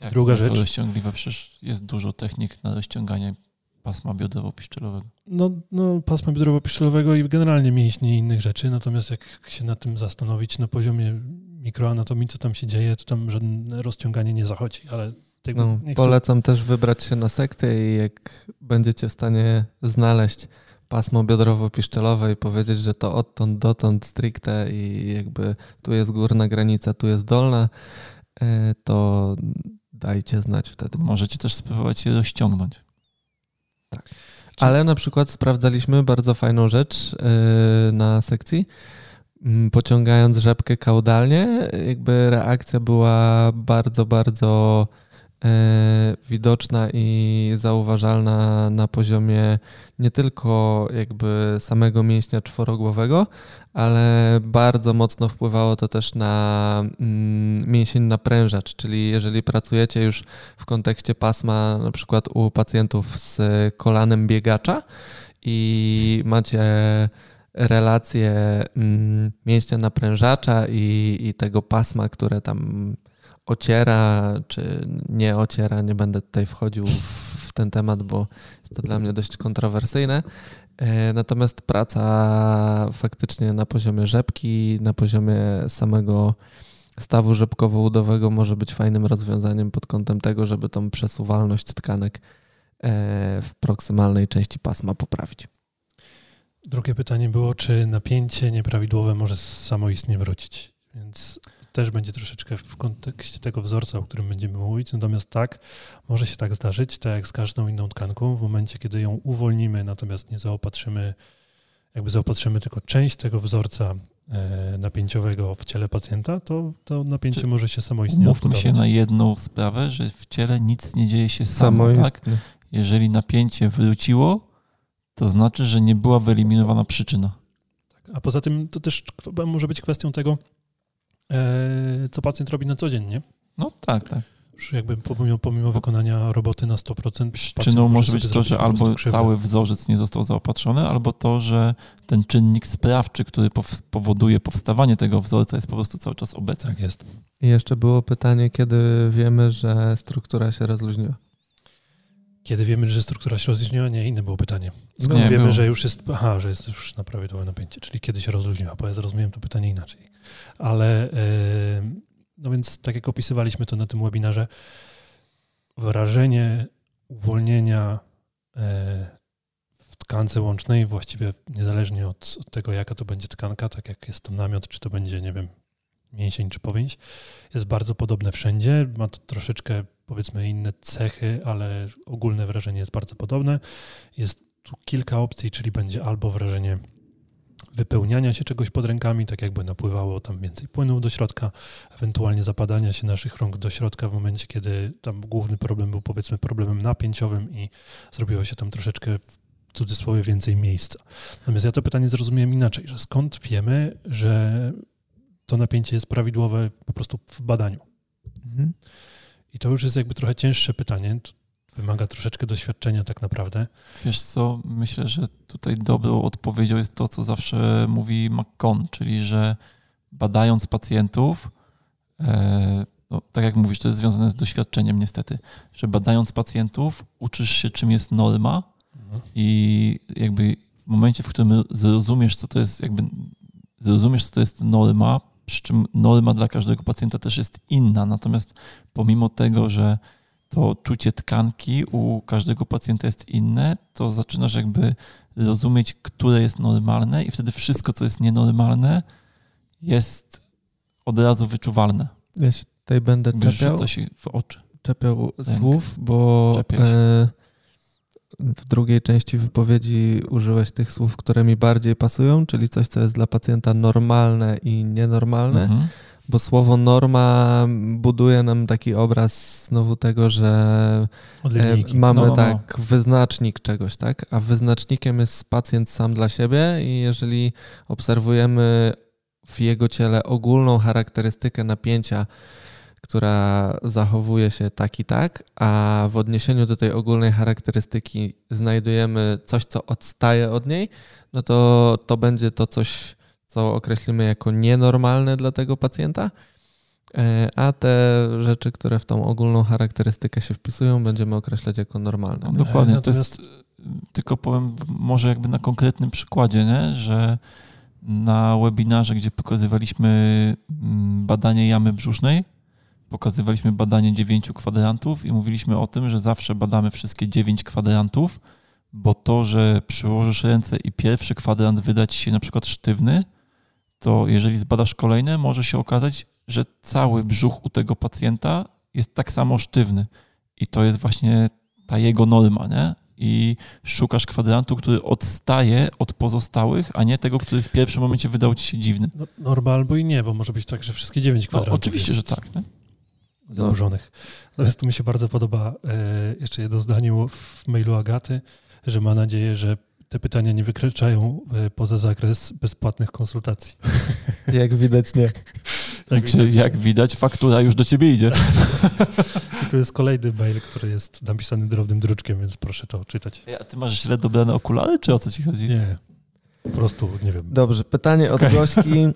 Jak Druga rzecz. rozciągliwe, przecież jest dużo technik na rozciąganie pasma biodowo-piszczelowego. No, no pasma biodrowo-piszczelowego i generalnie mięśni i innych rzeczy, natomiast jak się nad tym zastanowić na poziomie mikroanatomii, co tam się dzieje, to tam żadne rozciąganie nie zachodzi, ale no, polecam też wybrać się na sekcję i jak będziecie w stanie znaleźć pasmo biodrowo-piszczelowe i powiedzieć, że to odtąd dotąd stricte i jakby tu jest górna granica, tu jest dolna, e, to dajcie znać wtedy. Możecie też spróbować je rozciągnąć. Tak. Ale na przykład sprawdzaliśmy bardzo fajną rzecz e, na sekcji. Mm, pociągając rzepkę kaudalnie, jakby reakcja była bardzo, bardzo widoczna i zauważalna na poziomie nie tylko jakby samego mięśnia czworogłowego, ale bardzo mocno wpływało to też na mm, mięsień naprężacz, czyli jeżeli pracujecie już w kontekście pasma na przykład u pacjentów z kolanem biegacza i macie relację mm, mięśnia naprężacza i, i tego pasma, które tam ociera, czy nie ociera. Nie będę tutaj wchodził w ten temat, bo jest to dla mnie dość kontrowersyjne. E, natomiast praca faktycznie na poziomie rzepki, na poziomie samego stawu rzepkowo-udowego może być fajnym rozwiązaniem pod kątem tego, żeby tą przesuwalność tkanek e, w proksymalnej części pasma poprawić. Drugie pytanie było, czy napięcie nieprawidłowe może samoistnie wrócić. Więc też będzie troszeczkę w kontekście tego wzorca, o którym będziemy mówić. Natomiast tak, może się tak zdarzyć, tak jak z każdą inną tkanką, w momencie, kiedy ją uwolnimy, natomiast nie zaopatrzymy, jakby zaopatrzymy tylko część tego wzorca e, napięciowego w ciele pacjenta, to to napięcie Czy może się samoistnie Mówmy się na jedną sprawę, że w ciele nic nie dzieje się samo, tak? Jeżeli napięcie wróciło, to znaczy, że nie była wyeliminowana przyczyna. Tak, a poza tym to też może być kwestią tego, co pacjent robi na co dzień, nie? No tak, tak. Już jakby pomimo, pomimo wykonania roboty na 100%. Przyczyną może być to, że albo cały wzorzec nie został zaopatrzony, albo to, że ten czynnik sprawczy, który powoduje powstawanie tego wzorca jest po prostu cały czas obecny. Tak jest. I jeszcze było pytanie, kiedy wiemy, że struktura się rozluźniła. Kiedy wiemy, że struktura się rozluźniła? Nie, inne było pytanie. Skąd nie, wiemy, było. że już jest, aha, że jest już na prawidłowe napięcie, czyli kiedy się rozluźniła, bo ja zrozumiałem to pytanie inaczej. Ale no więc tak jak opisywaliśmy to na tym webinarze, wrażenie uwolnienia e, w tkance łącznej, właściwie niezależnie od, od tego, jaka to będzie tkanka, tak jak jest to namiot, czy to będzie, nie wiem, mięsień czy powięź, jest bardzo podobne wszędzie. Ma to troszeczkę, powiedzmy, inne cechy, ale ogólne wrażenie jest bardzo podobne. Jest tu kilka opcji, czyli będzie albo wrażenie wypełniania się czegoś pod rękami, tak jakby napływało tam więcej płynu do środka, ewentualnie zapadania się naszych rąk do środka w momencie, kiedy tam główny problem był powiedzmy problemem napięciowym i zrobiło się tam troszeczkę w cudzysłowie więcej miejsca. Natomiast ja to pytanie zrozumiałem inaczej, że skąd wiemy, że to napięcie jest prawidłowe po prostu w badaniu. Mhm. I to już jest jakby trochę cięższe pytanie. Wymaga troszeczkę doświadczenia tak naprawdę. Wiesz co, myślę, że tutaj dobrą odpowiedzią jest to, co zawsze mówi McCon, czyli że badając pacjentów, e, no, tak jak mówisz, to jest związane z doświadczeniem niestety, że badając pacjentów uczysz się, czym jest norma mhm. i jakby w momencie, w którym zrozumiesz, co to jest, jakby zrozumiesz, co to jest norma, przy czym norma dla każdego pacjenta też jest inna. Natomiast pomimo tego, że to czucie tkanki u każdego pacjenta jest inne, to zaczynasz jakby rozumieć, które jest normalne, i wtedy wszystko, co jest nienormalne, jest od razu wyczuwalne. Ja się tutaj będę czepiał, się w oczy. czepiał słów, bo e, w drugiej części wypowiedzi użyłeś tych słów, które mi bardziej pasują, czyli coś, co jest dla pacjenta normalne i nienormalne. Mhm bo słowo norma buduje nam taki obraz znowu tego, że e, mamy no, no, no. tak wyznacznik czegoś, tak? A wyznacznikiem jest pacjent sam dla siebie i jeżeli obserwujemy w jego ciele ogólną charakterystykę napięcia, która zachowuje się tak i tak, a w odniesieniu do tej ogólnej charakterystyki znajdujemy coś, co odstaje od niej, no to to będzie to coś co określimy jako nienormalne dla tego pacjenta, e, a te rzeczy, które w tą ogólną charakterystykę się wpisują, będziemy określać jako normalne. No, dokładnie, to jest, tylko powiem może jakby na konkretnym przykładzie, nie? że na webinarze, gdzie pokazywaliśmy mm, badanie jamy brzusznej, pokazywaliśmy badanie dziewięciu kwadrantów i mówiliśmy o tym, że zawsze badamy wszystkie dziewięć kwadrantów, bo to, że przyłożysz ręce i pierwszy kwadrant wyda ci się na przykład sztywny, to jeżeli zbadasz kolejne, może się okazać, że cały brzuch u tego pacjenta jest tak samo sztywny. I to jest właśnie ta jego norma, nie? I szukasz kwadrantu, który odstaje od pozostałych, a nie tego, który w pierwszym momencie wydał ci się dziwny. No, norma albo i nie, bo może być tak, że wszystkie dziewięć No, kwadrantów oczywiście, jest że tak. Nie? zaburzonych. Natomiast tu mi się bardzo podoba e, jeszcze jedno zdanie w mailu Agaty, że ma nadzieję, że te pytania nie wykraczają e, poza zakres bezpłatnych konsultacji. <laughs> Jak widać nie. Znaczy, jak widać, faktura już do ciebie idzie. <laughs> I tu jest kolejny mail, który jest napisany drobnym druczkiem, więc proszę to czytać. A ty masz źle dobrane okulary, czy o co ci chodzi? Nie, po prostu nie wiem. Dobrze, pytanie od Gośki.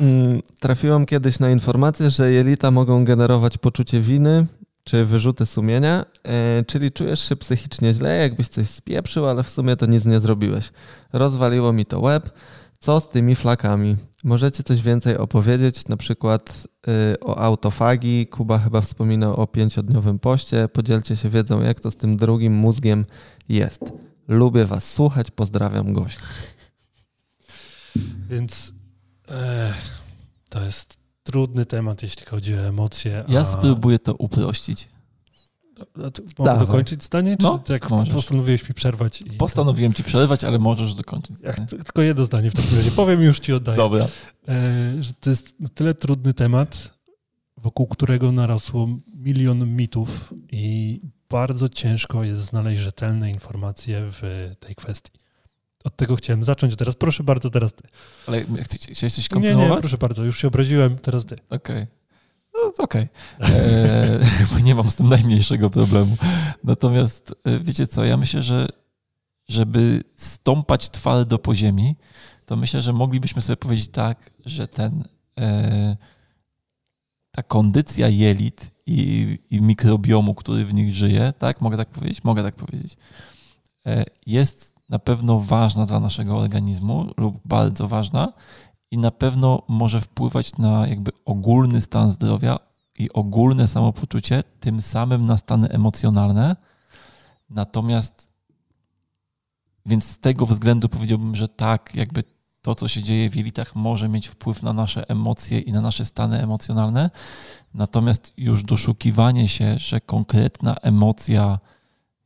Mm, Trafiłam kiedyś na informację, że jelita mogą generować poczucie winy czy wyrzuty sumienia, e, czyli czujesz się psychicznie źle, jakbyś coś spieprzył, ale w sumie to nic nie zrobiłeś. Rozwaliło mi to łeb. Co z tymi flakami? Możecie coś więcej opowiedzieć, na przykład y, o autofagii. Kuba chyba wspominał o pięciodniowym poście. Podzielcie się wiedzą, jak to z tym drugim mózgiem jest. Lubię Was słuchać, pozdrawiam gość. Więc e, to jest trudny temat, jeśli chodzi o emocje. Ja a- spróbuję to uprościć. Mogę Dawaj. dokończyć zdanie? Czy No, jak możesz. postanowiłeś mi przerwać? I, Postanowiłem ci przerwać, ale możesz dokończyć. Tylko jedno zdanie w takim razie. Powiem i już ci oddaję. Dobra. E, że to jest na tyle trudny temat, wokół którego narosło milion mitów i bardzo ciężko jest znaleźć rzetelne informacje w tej kwestii. Od tego chciałem zacząć, teraz proszę bardzo, teraz ty. Ale chci- chciałeś coś Nie, nie, kontynuować? proszę bardzo, już się obraziłem, teraz ty. Okej. No to okej. Eee, <laughs> bo nie mam z tym najmniejszego problemu. Natomiast e, wiecie co, ja myślę, że żeby stąpać twardo po ziemi, to myślę, że moglibyśmy sobie powiedzieć tak, że ten e, ta kondycja jelit i, i mikrobiomu, który w nich żyje, tak? Mogę tak powiedzieć? Mogę tak powiedzieć. E, jest na pewno ważna dla naszego organizmu lub bardzo ważna i na pewno może wpływać na jakby ogólny stan zdrowia i ogólne samopoczucie, tym samym na stany emocjonalne. Natomiast więc z tego względu powiedziałbym, że tak, jakby to, co się dzieje w jelitach, może mieć wpływ na nasze emocje i na nasze stany emocjonalne. Natomiast już doszukiwanie się, że konkretna emocja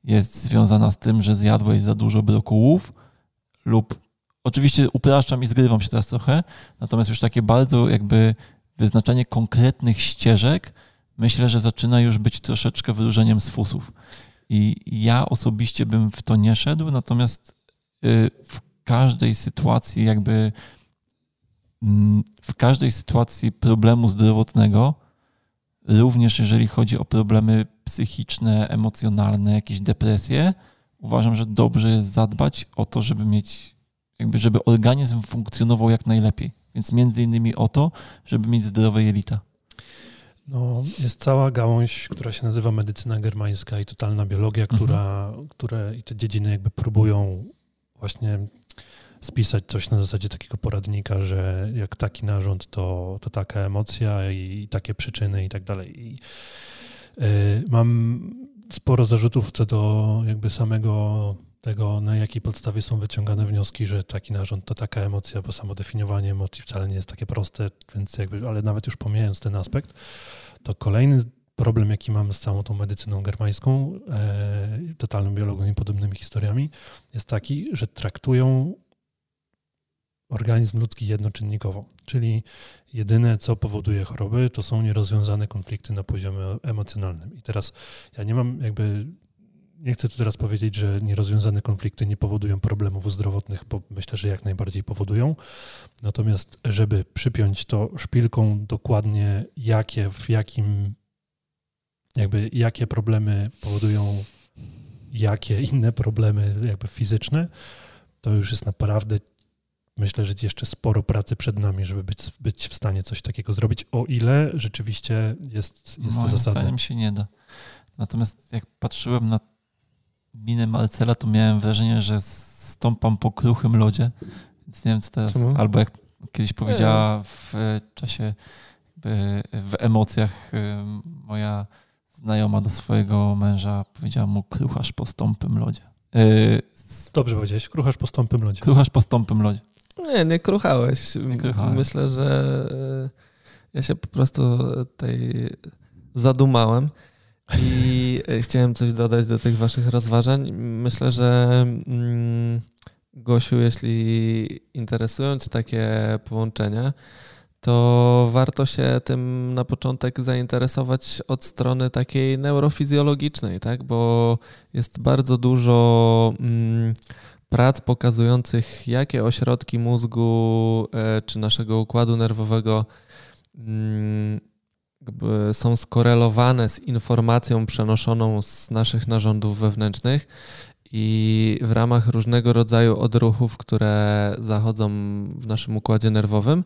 jest związana z tym, że zjadłeś za dużo brokułów lub oczywiście upraszczam i zgrywam się teraz trochę, natomiast już takie bardzo jakby wyznaczanie konkretnych ścieżek myślę, że zaczyna już być troszeczkę wyróżnieniem z fusów. I ja osobiście bym w to nie szedł, natomiast y, w każdej sytuacji jakby mm, w każdej sytuacji problemu zdrowotnego, również jeżeli chodzi o problemy psychiczne, emocjonalne, jakieś depresje, uważam, że dobrze jest zadbać o to, żeby mieć, jakby żeby organizm funkcjonował jak najlepiej. Więc między innymi o to, żeby mieć zdrowe jelita. No, jest cała gałąź, która się nazywa medycyna germańska i totalna biologia, która, które i te dziedziny jakby próbują właśnie spisać coś na zasadzie takiego poradnika, że jak taki narząd, to, to taka emocja i takie przyczyny i tak dalej. I, mam sporo zarzutów co do jakby samego tego, na jakiej podstawie są wyciągane wnioski, że taki narząd to taka emocja, bo samo definiowanie emocji wcale nie jest takie proste, więc jakby, ale nawet już pomijając ten aspekt, to kolejny problem, jaki mamy z całą tą medycyną germańską, e, totalną i podobnymi historiami, jest taki, że traktują organizm ludzki jednoczynnikowo, czyli jedyne, co powoduje choroby, to są nierozwiązane konflikty na poziomie emocjonalnym. I teraz ja nie mam jakby nie chcę tu teraz powiedzieć, że nierozwiązane konflikty nie powodują problemów zdrowotnych, bo myślę, że jak najbardziej powodują. Natomiast, żeby przypiąć to szpilką dokładnie, jakie, w jakim, jakby jakie problemy powodują jakie inne problemy jakby fizyczne, to już jest naprawdę myślę, że jeszcze sporo pracy przed nami, żeby być, być w stanie coś takiego zrobić, o ile rzeczywiście jest, jest to Moim zasadne. zdaniem się nie da. Natomiast jak patrzyłem na minę Marcela, to miałem wrażenie, że stąpam po kruchym lodzie. Więc nie wiem, co teraz. Czemu? Albo jak kiedyś powiedziała w czasie, w emocjach y, moja znajoma do swojego męża powiedziała mu kruchasz po stąpym lodzie. Dobrze powiedziałeś, kruchasz po stąpym lodzie. Kruchasz po stąpym lodzie. Nie, nie kruchałeś. Nie kruchałem. Myślę, że y, ja się po prostu tej zadumałem i chciałem coś dodać do tych waszych rozważań. Myślę, że mm, Gosiu, jeśli interesują cię takie połączenia, to warto się tym na początek zainteresować od strony takiej neurofizjologicznej, tak? bo jest bardzo dużo mm, prac pokazujących, jakie ośrodki mózgu e, czy naszego układu nerwowego mm, są skorelowane z informacją przenoszoną z naszych narządów wewnętrznych i w ramach różnego rodzaju odruchów, które zachodzą w naszym układzie nerwowym,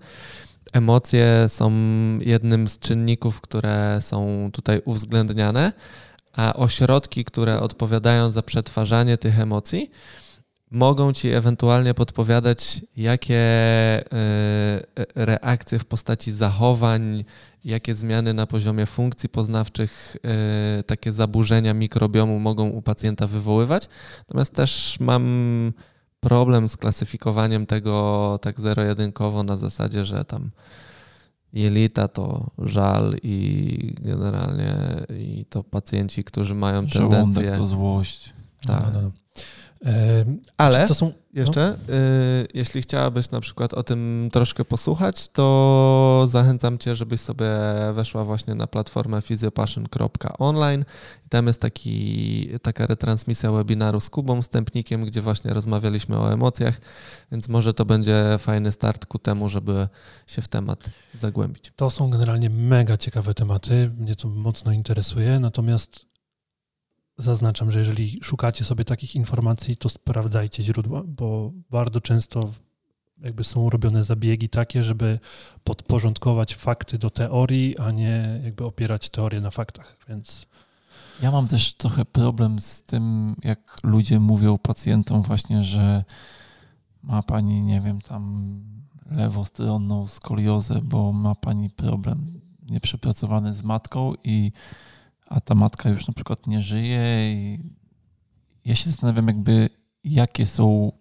Emocje są jednym z czynników, które są tutaj uwzględniane, a ośrodki, które odpowiadają za przetwarzanie tych emocji, mogą ci ewentualnie podpowiadać, jakie e, reakcje w postaci zachowań, jakie zmiany na poziomie funkcji poznawczych, e, takie zaburzenia mikrobiomu mogą u pacjenta wywoływać. Natomiast też mam problem z klasyfikowaniem tego tak zero-jedynkowo na zasadzie, że tam jelita to żal i generalnie i to pacjenci, którzy mają tendencję... Żołądek to złość. Tak. No, no, no. Ale są, jeszcze, no? y, jeśli chciałabyś na przykład o tym troszkę posłuchać, to zachęcam cię, żebyś sobie weszła właśnie na platformę physiopassion.online. Tam jest taki, taka retransmisja webinaru z Kubą Stępnikiem, gdzie właśnie rozmawialiśmy o emocjach, więc może to będzie fajny start ku temu, żeby się w temat zagłębić. To są generalnie mega ciekawe tematy, mnie to mocno interesuje, natomiast zaznaczam, że jeżeli szukacie sobie takich informacji, to sprawdzajcie źródła, bo bardzo często jakby są robione zabiegi takie, żeby podporządkować fakty do teorii, a nie jakby opierać teorię na faktach, więc... Ja mam też trochę problem z tym, jak ludzie mówią pacjentom właśnie, że ma pani, nie wiem, tam lewostronną skoliozę, bo ma pani problem nieprzepracowany z matką i a ta matka już na przykład nie żyje i ja się zastanawiam jakby jakie są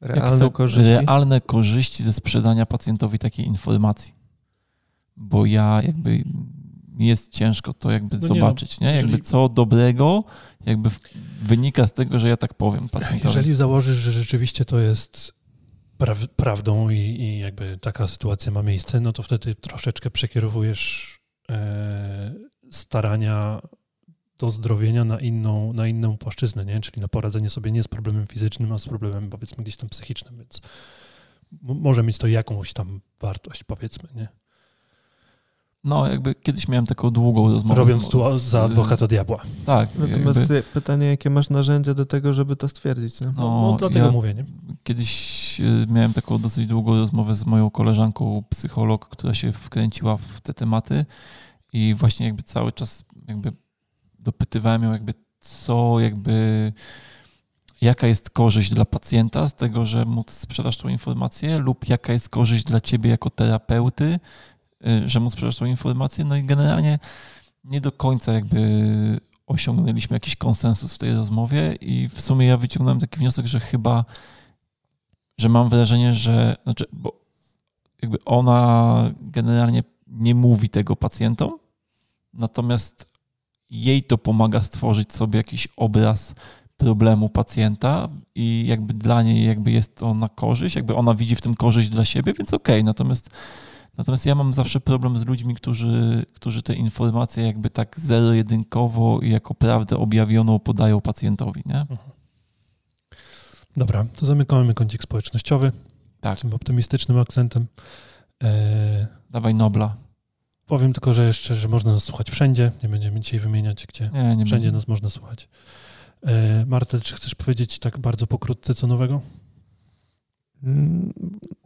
realne, jakie są korzyści? realne korzyści ze sprzedania pacjentowi takiej informacji. Bo ja jakby jest ciężko to jakby no zobaczyć, nie, no, nie? Jakby jeżeli... co dobrego jakby wynika z tego, że ja tak powiem pacjentowi. Jeżeli założysz, że rzeczywiście to jest pra prawdą i, i, jakby taka sytuacja ma miejsce, no to wtedy troszeczkę przekierowujesz e, starania do zdrowienia na inną, na inną płaszczyznę, nie? czyli na poradzenie sobie nie z problemem fizycznym, a z problemem powiedzmy gdzieś tam psychicznym, więc może mieć to jakąś tam wartość, powiedzmy, nie? No, jakby kiedyś miałem taką długą rozmowę. Robiąc tu za adwokata diabła. Tak. Natomiast jakby... pytanie, jakie masz narzędzia do tego, żeby to stwierdzić? No, no, no dlatego ja mówię, nie? Kiedyś y, miałem taką dosyć długą rozmowę z moją koleżanką, psycholog, która się wkręciła w te tematy i właśnie jakby cały czas jakby dopytywałem ją jakby co jakby jaka jest korzyść dla pacjenta z tego, że mu sprzedasz tą informację lub jaka jest korzyść dla ciebie jako terapeuty, y, że mu sprzedasz tą informację. No i generalnie nie do końca jakby osiągnęliśmy jakiś konsensus w tej rozmowie i w sumie ja wyciągnąłem taki wniosek, że chyba, że mam wrażenie, że znaczy, bo jakby ona generalnie nie mówi tego pacjentom, natomiast jej to pomaga stworzyć sobie jakiś obraz problemu pacjenta i jakby dla niej jakby jest to na korzyść, jakby ona widzi w tym korzyść dla siebie, więc okej, okay. natomiast Natomiast ja mam zawsze problem z ludźmi, którzy, którzy te informacje jakby tak zero-jedynkowo i jako prawdę objawioną podają pacjentowi, nie? Mhm. Dobra, to zamykamy kącik społecznościowy. Tak. Tym optymistycznym akcentem. Eee... Dawaj Nobla. Powiem tylko, że jeszcze, że można nas słuchać wszędzie. Nie będziemy dzisiaj wymieniać, gdzie nie, nie wszędzie będzie. nas można słuchać. E, Martel, czy chcesz powiedzieć tak bardzo pokrótce co nowego? Mm,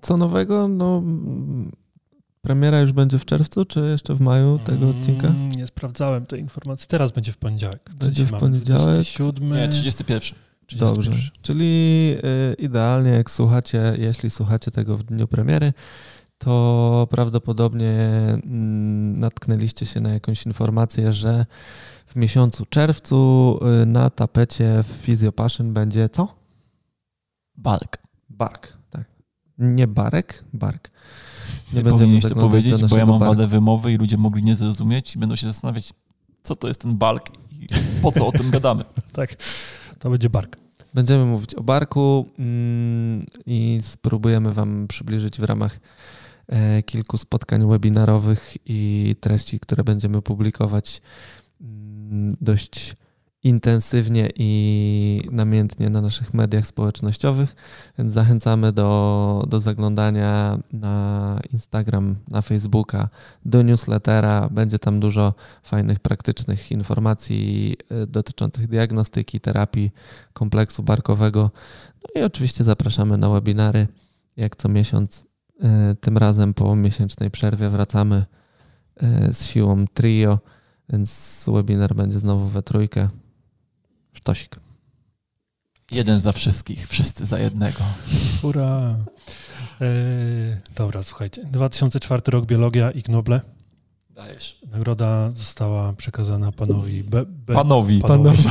co nowego? No, premiera już będzie w czerwcu, czy jeszcze w maju tego mm, odcinka? Nie sprawdzałem tej informacji. Teraz będzie w poniedziałek. Będzie w poniedziałek. 27. Nie, 31. Dobrze, czyli y, idealnie jak słuchacie, jeśli słuchacie tego w dniu premiery, to prawdopodobnie mm, natknęliście się na jakąś informację, że w miesiącu czerwcu y, na tapecie w Physiopassion będzie co? Bark. Bark, tak. Nie barek, bark. Nie, nie powinieneś to powiedzieć, bo ja mam barku. wadę wymowy i ludzie mogli nie zrozumieć i będą się zastanawiać, co to jest ten bark i po co o tym gadamy. <laughs> tak, to będzie bark. Będziemy mówić o barku mm, i spróbujemy Wam przybliżyć w ramach kilku spotkań webinarowych i treści, które będziemy publikować mm, dość intensywnie i namiętnie na naszych mediach społecznościowych, więc zachęcamy do, do zaglądania na Instagram, na Facebooka, do newslettera. Będzie tam dużo fajnych, praktycznych informacji y, dotyczących diagnostyki, terapii kompleksu barkowego. No i oczywiście zapraszamy na webinary. Jak co miesiąc, tym razem po miesięcznej przerwie wracamy y, z siłą trio, więc webinar będzie znowu we trójkę. Sztosik. Jeden za wszystkich, wszyscy za jednego. Ura. Eee, dobra, słuchajcie. 2004 rok biologia i Knoble. Dajesz. Nagroda została przekazana panowi. Be, be, panowi. Panowi.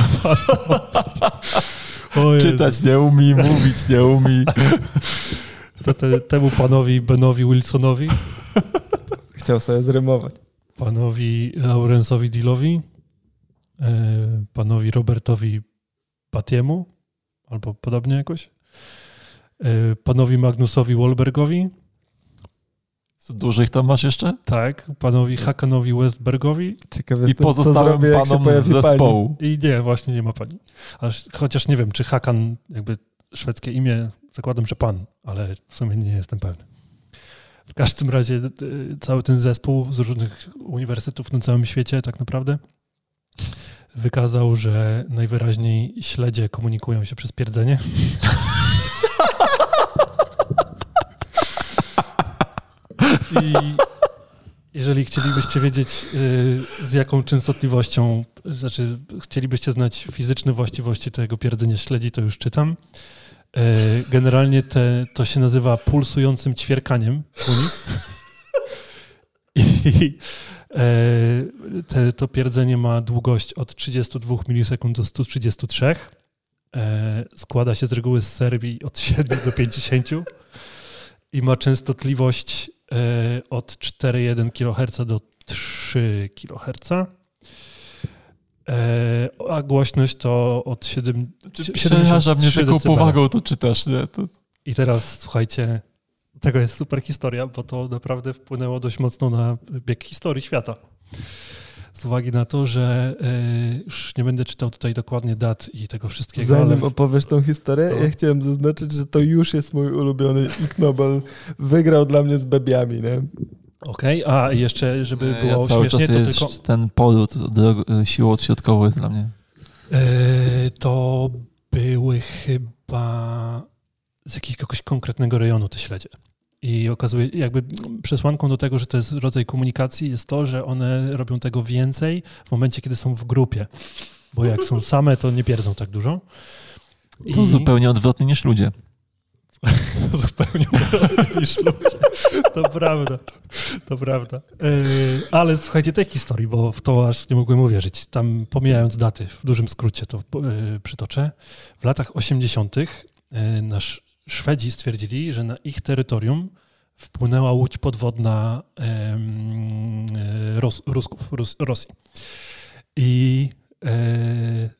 panowi. <laughs> Czytać nie umi, mówić nie umi. <laughs> To te, temu panowi Benowi Wilsonowi. Chciał sobie zrymować. Panowi Laurensowi Dillowi E, panowi Robertowi Patiemu, albo podobnie jakoś, e, panowi Magnusowi Wolbergowi. Dużych tam masz jeszcze? Tak, panowi Hakanowi Westbergowi. Ciekawe I pozostałym panom z zespołu. Pani. I nie, właśnie nie ma pani. Aż, chociaż nie wiem, czy Hakan, jakby szwedzkie imię, zakładam, że pan, ale w sumie nie jestem pewny. W każdym razie e, cały ten zespół z różnych uniwersytetów na całym świecie tak naprawdę wykazał, że najwyraźniej śledzie komunikują się przez pierdzenie. I jeżeli chcielibyście wiedzieć, y, z jaką częstotliwością, znaczy chcielibyście znać fizyczne właściwości tego pierdzenia śledzi, to już czytam. Y, generalnie te, to się nazywa pulsującym ćwierkaniem u nich. <laughs> I E, te, to pierdzenie ma długość od 32 milisekund do 133. E, składa się z reguły z serii od 7 do 50 i ma częstotliwość e, od 4,1 kHz do 3 kHz. A głośność to od 7. Przeraża mnie taką powagą to czytasz, nie? To... I teraz słuchajcie, tego jest super historia, bo to naprawdę wpłynęło dość mocno na bieg historii świata. Z uwagi na to, że y, już nie będę czytał tutaj dokładnie dat i tego wszystkiego. Zanim ale... opowiesz tą historię, ja chciałem zaznaczyć, że to już jest mój ulubiony Ig Nobel. Wygrał dla mnie z bebiami, nie? Okej, okay. a jeszcze, żeby było ja cały śmiesznie, czas to tylko... Ten poród siłą odśrodkową jest dla mnie. Y, to były chyba z jakiegoś konkretnego rejonu te śledzie. I okazuje, jakby przesłanką do tego, że to jest rodzaj komunikacji, jest to, że one robią tego więcej w momencie, kiedy są w grupie. Bo jak są same, to nie pierdzą tak dużo. I... To zupełnie odwrotnie niż ludzie. <laughs> zupełnie niż ludzie. To prawda. To prawda. Yy, ale słuchajcie tej historii, bo w to aż nie mogłem uwierzyć. Tam pomijając daty, w dużym skrócie to yy, przytoczę. W latach 80. Yy, nasz Szwedzi stwierdzili, że na ich terytorium wpłynęła łódź podwodna e, Ros, Rusków, Rus, Rosji. I e,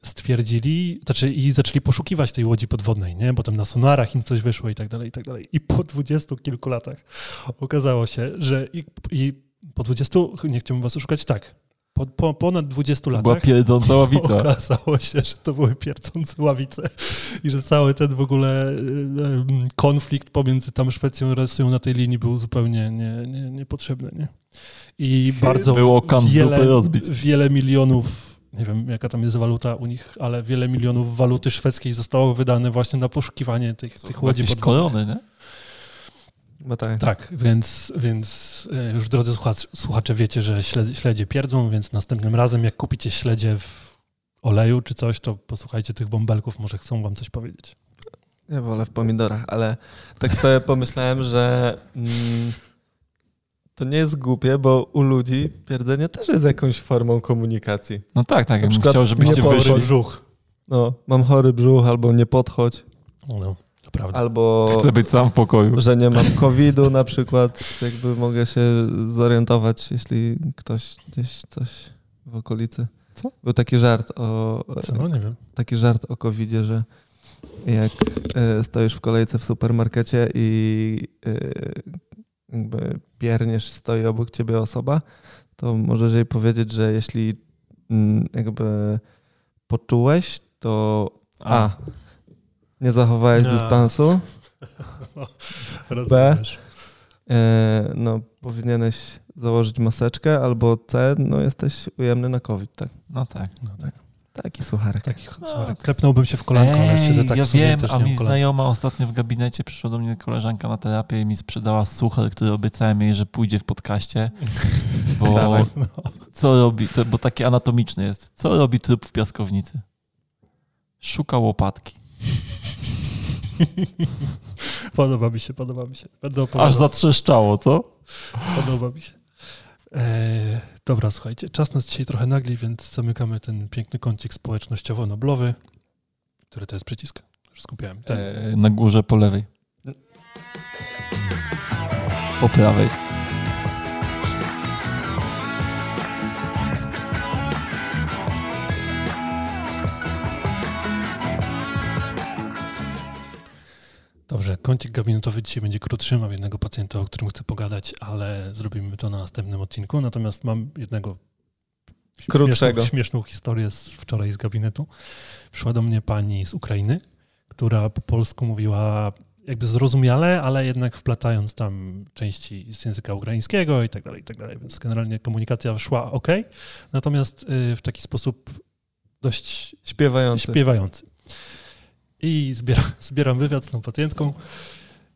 stwierdzili, znaczy i zaczęli poszukiwać tej łodzi podwodnej, nie? Potem na sonarach im coś wyszło i tak dalej, i tak dalej. I po dwudziestu kilku latach okazało się, że i, i po dwudziestu, nie chciałbym was oszukać, tak, po, po ponad 20 latach. Była pierdząca <laughs> ławica. Okazało się, że to były pierdzące ławice i że cały ten w ogóle konflikt pomiędzy tam Szwecją i Rosją na tej linii był zupełnie nie, nie, niepotrzebny. Nie? I bardzo Było wiele, wiele milionów nie wiem jaka tam jest waluta u nich, ale wiele milionów waluty szwedzkiej zostało wydane właśnie na poszukiwanie tych, tych łodzi podwodnych. korony, nie? No tak. tak, więc, więc e, już drodzy słuchacze, słuchacze wiecie, że śledzie, śledzie pierdzą, więc następnym razem jak kupicie śledzie w oleju czy coś, to posłuchajcie tych bąbelków, może chcą wam coś powiedzieć. Ja wolę w pomidorach, ale tak sobie pomyślałem, że mm, to nie jest głupie, bo u ludzi pierdzenie też jest jakąś formą komunikacji. No tak, tak. Na Ja bym przykład chciał, żebyście nie wyszli. brzuch. No, mam chory brzuch, albo nie podchodź, No, to prawda. albo Chcę być sam w pokoju. że nie mam COVID-u na przykład. Jakby mogę się zorientować, jeśli ktoś gdzieś coś w okolicy. Co? Był taki żart o, Co? No nie wiem. taki żart o COVID-zie, że jak e, stoisz w kolejce w supermarkecie i e, jakby pierniesz, stoi obok ciebie osoba, to możesz jej powiedzieć, że jeśli mm, jakby poczułeś, to a, nie zachowałeś A. dystansu, <laughs> Rozumiesz. e, no powinieneś założyć maseczkę, albo C, no jesteś ujemny na COVID, tak? No tak. No, tak. Taki sucharek. Taki, No, klepnąłbym się w kolanko, ale siedzę tak ja wiem, też a mi znajoma ostatnio w gabinecie przyszła do mnie koleżanka na terapię i mi sprzedała suchar, który obiecałem jej, że pójdzie w podcaście, <laughs> bo co robi, to, bo taki anatomiczny jest. Co robi trup w piaskownicy? Szuka łopatki. <laughs> Podoba mi się, podoba mi się. Będę opowiadał. Aż zatrzeszczało, co? Podoba mi się. E, dobra, słuchajcie, czas nas dzisiaj trochę nagli, więc zamykamy ten piękny kącik społecznościowo-noblowy. Który to jest przycisk? Już skupiałem. E, na górze po lewej. Po prawej. Dobrze, kącik gabinetowy dzisiaj będzie krótszy. Mam jednego pacjenta, o którym chcę pogadać, ale zrobimy to na następnym odcinku. Natomiast mam jednego Krótszego. Śmieszną, śmieszną historię z wczoraj z gabinetu. Przyszła do mnie pani z Ukrainy, która po polsku mówiła jakby zrozumiale, ale jednak wplatając tam części z języka ukraińskiego i tak dalej, i tak dalej. Więc generalnie komunikacja szła ok, natomiast y, w taki sposób dość Śpiewający. śpiewający. I zbiera, zbieram wywiad z tą pacjentką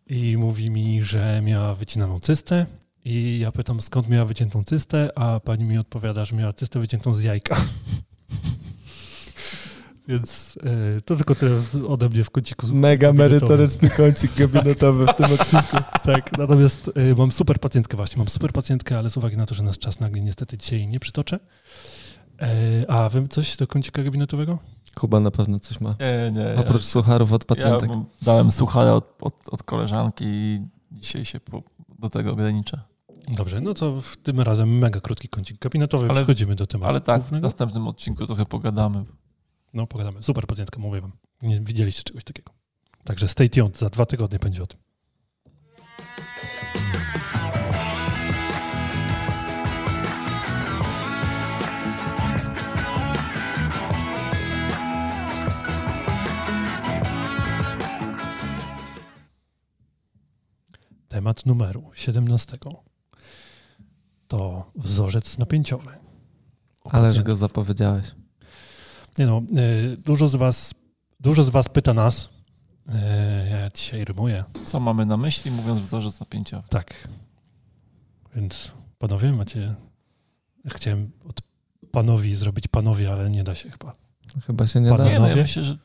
i mówi mi, że miała wycinaną cystę. I ja pytam, skąd miała wyciętą cystę, a pani mi odpowiada, że miała cystę wyciętą z jajka. <laughs> Więc y, to tylko tyle ode mnie w kąciku. Mega merytoryczny kącik <laughs> gabinetowy w tym odcinku. <laughs> Tak, natomiast y, mam super pacjentkę właśnie, mam super pacjentkę, ale z uwagi na to, że nasz czas nagle niestety dzisiaj nie przytoczę. E, a wy coś do kącika gabinetowego? Kuba na pewno coś ma. Nie, nie. Oprócz sucharów od ja pacjentek. mam- dałem suchara od, od, od koleżanki i dzisiaj się po, do tego ograniczę. Dobrze, no to w tym razem mega krótki kącik gabinetowy. Ale- Przechodzimy do tematu. Ale tak, w głównego. następnym odcinku trochę pogadamy. No, pogadamy. Super pacjentka, mówię wam. Nie widzieliście czegoś takiego. Także stay tuned, za dwa tygodnie będzie o tym. Temat numeru 17 to wzorzec napięciowy. U Ależ go zapowiedziałeś. Nie no, y, dużo z was, dużo z was pyta nas. y, Ja dzisiaj rymuję. Co mamy na myśli, mówiąc wzorzec napięciowy? Tak. Więc panowie, macie. Chciałem od panowi zrobić panowie, ale nie da się chyba. Chyba się nie Panie- da. Nie, no ja Panowie? myślę, że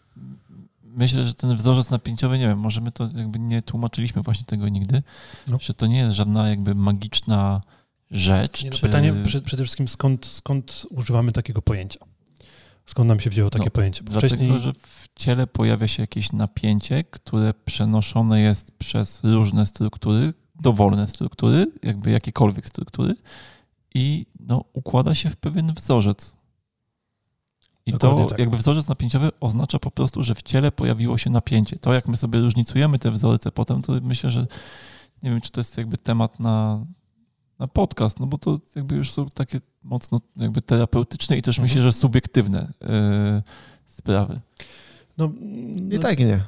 myślę, że ten wzorzec napięciowy, nie wiem, może my to jakby nie tłumaczyliśmy właśnie tego nigdy, No. że to nie jest żadna jakby magiczna rzecz. Nie, no, czy... Pytanie prze, przede wszystkim, skąd, skąd używamy takiego pojęcia? Skąd nam się wzięło takie No, pojęcie? Bo Dlatego, Wcześniej, że w ciele pojawia się jakieś napięcie, które przenoszone jest przez różne struktury, dowolne struktury, jakby jakiekolwiek struktury i no, układa się w pewien wzorzec. I Dokładnie to tak. jakby wzorzec napięciowy oznacza po prostu, że w ciele pojawiło się napięcie. To jak my sobie różnicujemy te wzorce potem, to myślę, że nie wiem, czy to jest jakby temat na, na podcast, no bo to jakby już są takie mocno jakby terapeutyczne i też Mhm. myślę, że subiektywne yy, sprawy. no, I no, tak i nie.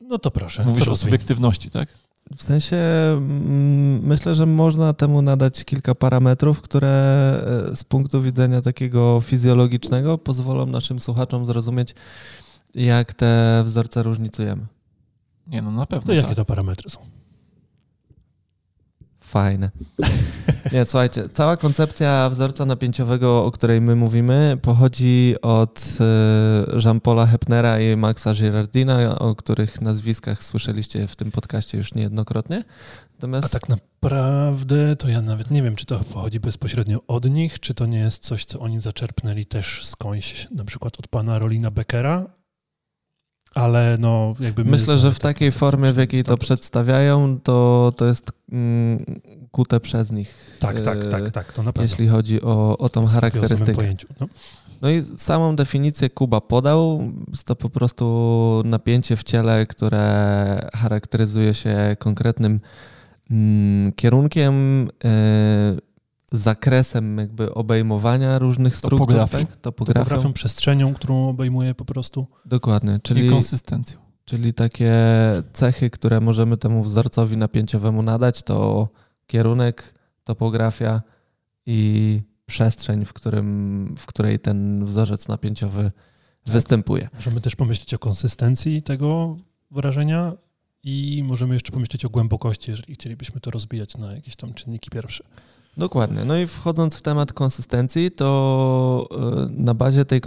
no to proszę. Mówisz to o rozwiń. subiektywności, tak? W sensie mm, myślę, że można temu nadać kilka parametrów, które e, z punktu widzenia takiego fizjologicznego pozwolą naszym słuchaczom zrozumieć, jak te wzorce różnicujemy. Nie, no na pewno. To jakie tak. to parametry są? Fajne. Nie, słuchajcie, cała koncepcja wzorca napięciowego, o której my mówimy, pochodzi od e, Jean-Paula Hepnera i Maxa Girardina, o których nazwiskach słyszeliście w tym podcaście już niejednokrotnie. Natomiast... A tak naprawdę to ja nawet nie wiem, czy to pochodzi bezpośrednio od nich, czy to nie jest coś, co oni zaczerpnęli też skądś, na przykład od pana Rolina Beckera, ale no jakby... Myślę, że w takiej formie, w jakiej to przedstawiają, to, to jest mm, kute przez nich. Tak, tak, tak, tak, to na pewno. Jeśli chodzi o, o tą charakterystykę. No. no i samą definicję Kuba podał. Jest to po prostu napięcie w ciele, które charakteryzuje się konkretnym mm, kierunkiem, y, zakresem jakby obejmowania różnych struktur. Topografią. Tak? Topografią. Topografią, przestrzenią, którą obejmuje po prostu. Dokładnie. Czyli, konsystencją. Czyli takie cechy, które możemy temu wzorcowi napięciowemu nadać, to kierunek, topografia i przestrzeń, w, którym, w której ten wzorzec napięciowy tak. występuje. Możemy też pomyśleć o konsystencji tego wrażenia i możemy jeszcze pomyśleć o głębokości, jeżeli chcielibyśmy to rozbijać na jakieś tam czynniki pierwsze. Dokładnie. No i wchodząc w temat konsystencji, to e, na bazie tej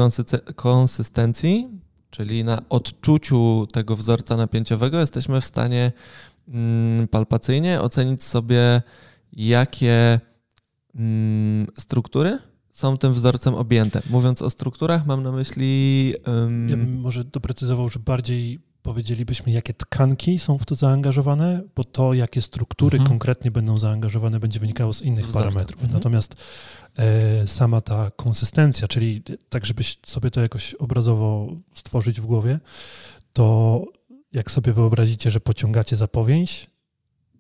konsystencji, czyli na odczuciu tego wzorca napięciowego, jesteśmy w stanie mm, palpacyjnie ocenić sobie, jakie mm, struktury są tym wzorcem objęte. Mówiąc o strukturach, mam na myśli. Um... Ja bym może doprecyzował, że bardziej powiedzielibyśmy, jakie tkanki są w to zaangażowane, bo to, jakie struktury mhm. konkretnie będą zaangażowane, będzie wynikało z innych parametrów. Mhm. Natomiast e, sama ta konsystencja, czyli tak, żebyś sobie to jakoś obrazowo stworzyć w głowie, to jak sobie wyobrazicie, że pociągacie za powięź,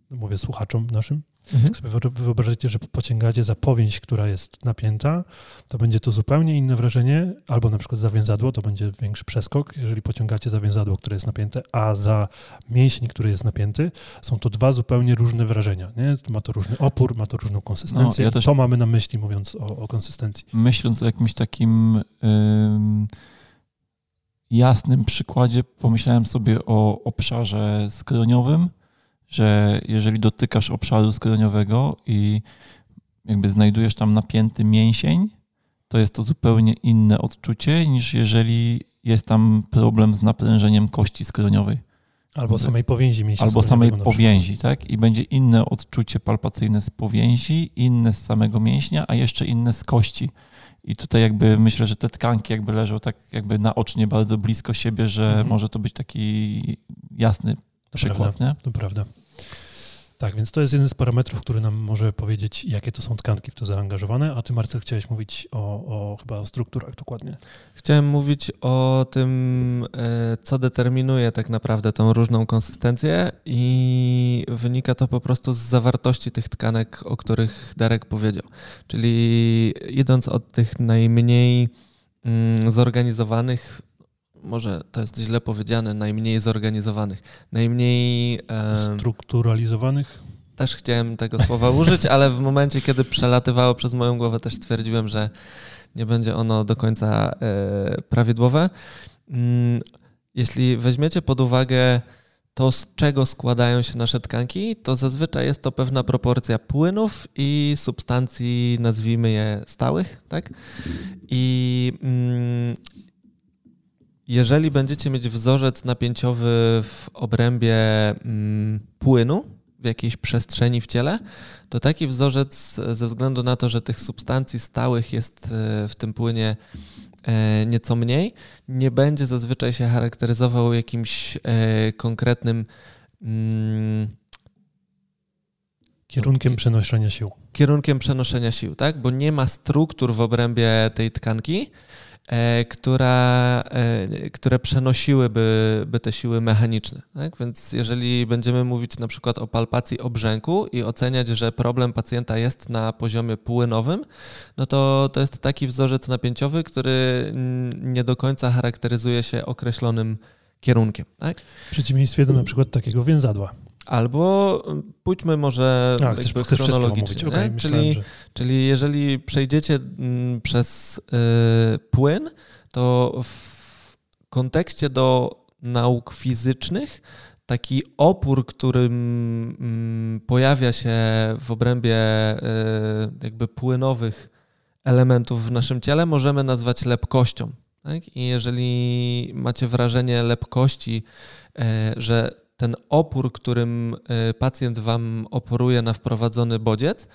mówię słuchaczom naszym, Mhm. Jak sobie wyobraźcie, że pociągacie za powięź, która jest napięta, to będzie to zupełnie inne wrażenie, albo na przykład za więzadło, to będzie większy przeskok, jeżeli pociągacie za więzadło, które jest napięte, a za mięsień, który jest napięty, są to dwa zupełnie różne wrażenia. Nie? Ma to różny opór, ma to różną konsystencję. No, ja też to mamy na myśli, mówiąc o, o konsystencji. Myśląc o jakimś takim jasnym przykładzie, pomyślałem sobie o obszarze skroniowym, że jeżeli dotykasz obszaru skroniowego i jakby znajdujesz tam napięty mięsień, to jest to zupełnie inne odczucie niż jeżeli jest tam problem z naprężeniem kości skroniowej. Albo samej powięzi mięśnia. Albo samej powięzi, tak? I będzie inne odczucie palpacyjne z powięzi, inne z samego mięśnia, a jeszcze inne z kości. I tutaj jakby myślę, że te tkanki jakby leżą tak jakby naocznie bardzo blisko siebie, że mhm. może to być taki jasny przykład, prawda, nie? To prawda. Tak, więc to jest jeden z parametrów, który nam może powiedzieć, jakie to są tkanki w to zaangażowane. A ty, Marcel, chciałeś mówić o, o chyba o strukturach dokładnie. Chciałem mówić o tym, e, co determinuje tak naprawdę tą różną konsystencję i wynika to po prostu z zawartości tych tkanek, o których Darek powiedział. Czyli idąc od tych najmniej mm, zorganizowanych może to jest źle powiedziane, najmniej zorganizowanych, najmniej... Um, Strukturalizowanych? Też chciałem tego słowa użyć, <laughs> ale w momencie, kiedy przelatywało przez moją głowę, też stwierdziłem, że nie będzie ono do końca e, prawidłowe. Mm, jeśli weźmiecie pod uwagę to, z czego składają się nasze tkanki, to zazwyczaj jest to pewna proporcja płynów i substancji, nazwijmy je stałych, tak? I mm, jeżeli będziecie mieć wzorzec napięciowy w obrębie mm, płynu, w jakiejś przestrzeni w ciele, to taki wzorzec ze względu na to, że tych substancji stałych jest e, w tym płynie e, nieco mniej, nie będzie zazwyczaj się charakteryzował jakimś e, konkretnym mm, kierunkiem przenoszenia sił. Kierunkiem przenoszenia sił, tak? Bo nie ma struktur w obrębie tej tkanki, E, która, e, które przenosiłyby by te siły mechaniczne. Tak? Więc jeżeli będziemy mówić na przykład o palpacji obrzęku i oceniać, że problem pacjenta jest na poziomie płynowym, no to to jest taki wzorzec napięciowy, który nie do końca charakteryzuje się określonym kierunkiem. Tak? W przeciwieństwie do na przykład takiego więzadła. Albo mm, pójdźmy może A, chcesz, chronologicznie. Okay, czyli, że... czyli jeżeli przejdziecie mm, przez y, płyn, to w kontekście do nauk fizycznych taki opór, który mm, pojawia się w obrębie e, jakby płynowych elementów w naszym ciele, możemy nazwać lepkością. Tak? I jeżeli macie wrażenie lepkości, e, że ten opór, którym e, pacjent wam oporuje na wprowadzony bodziec,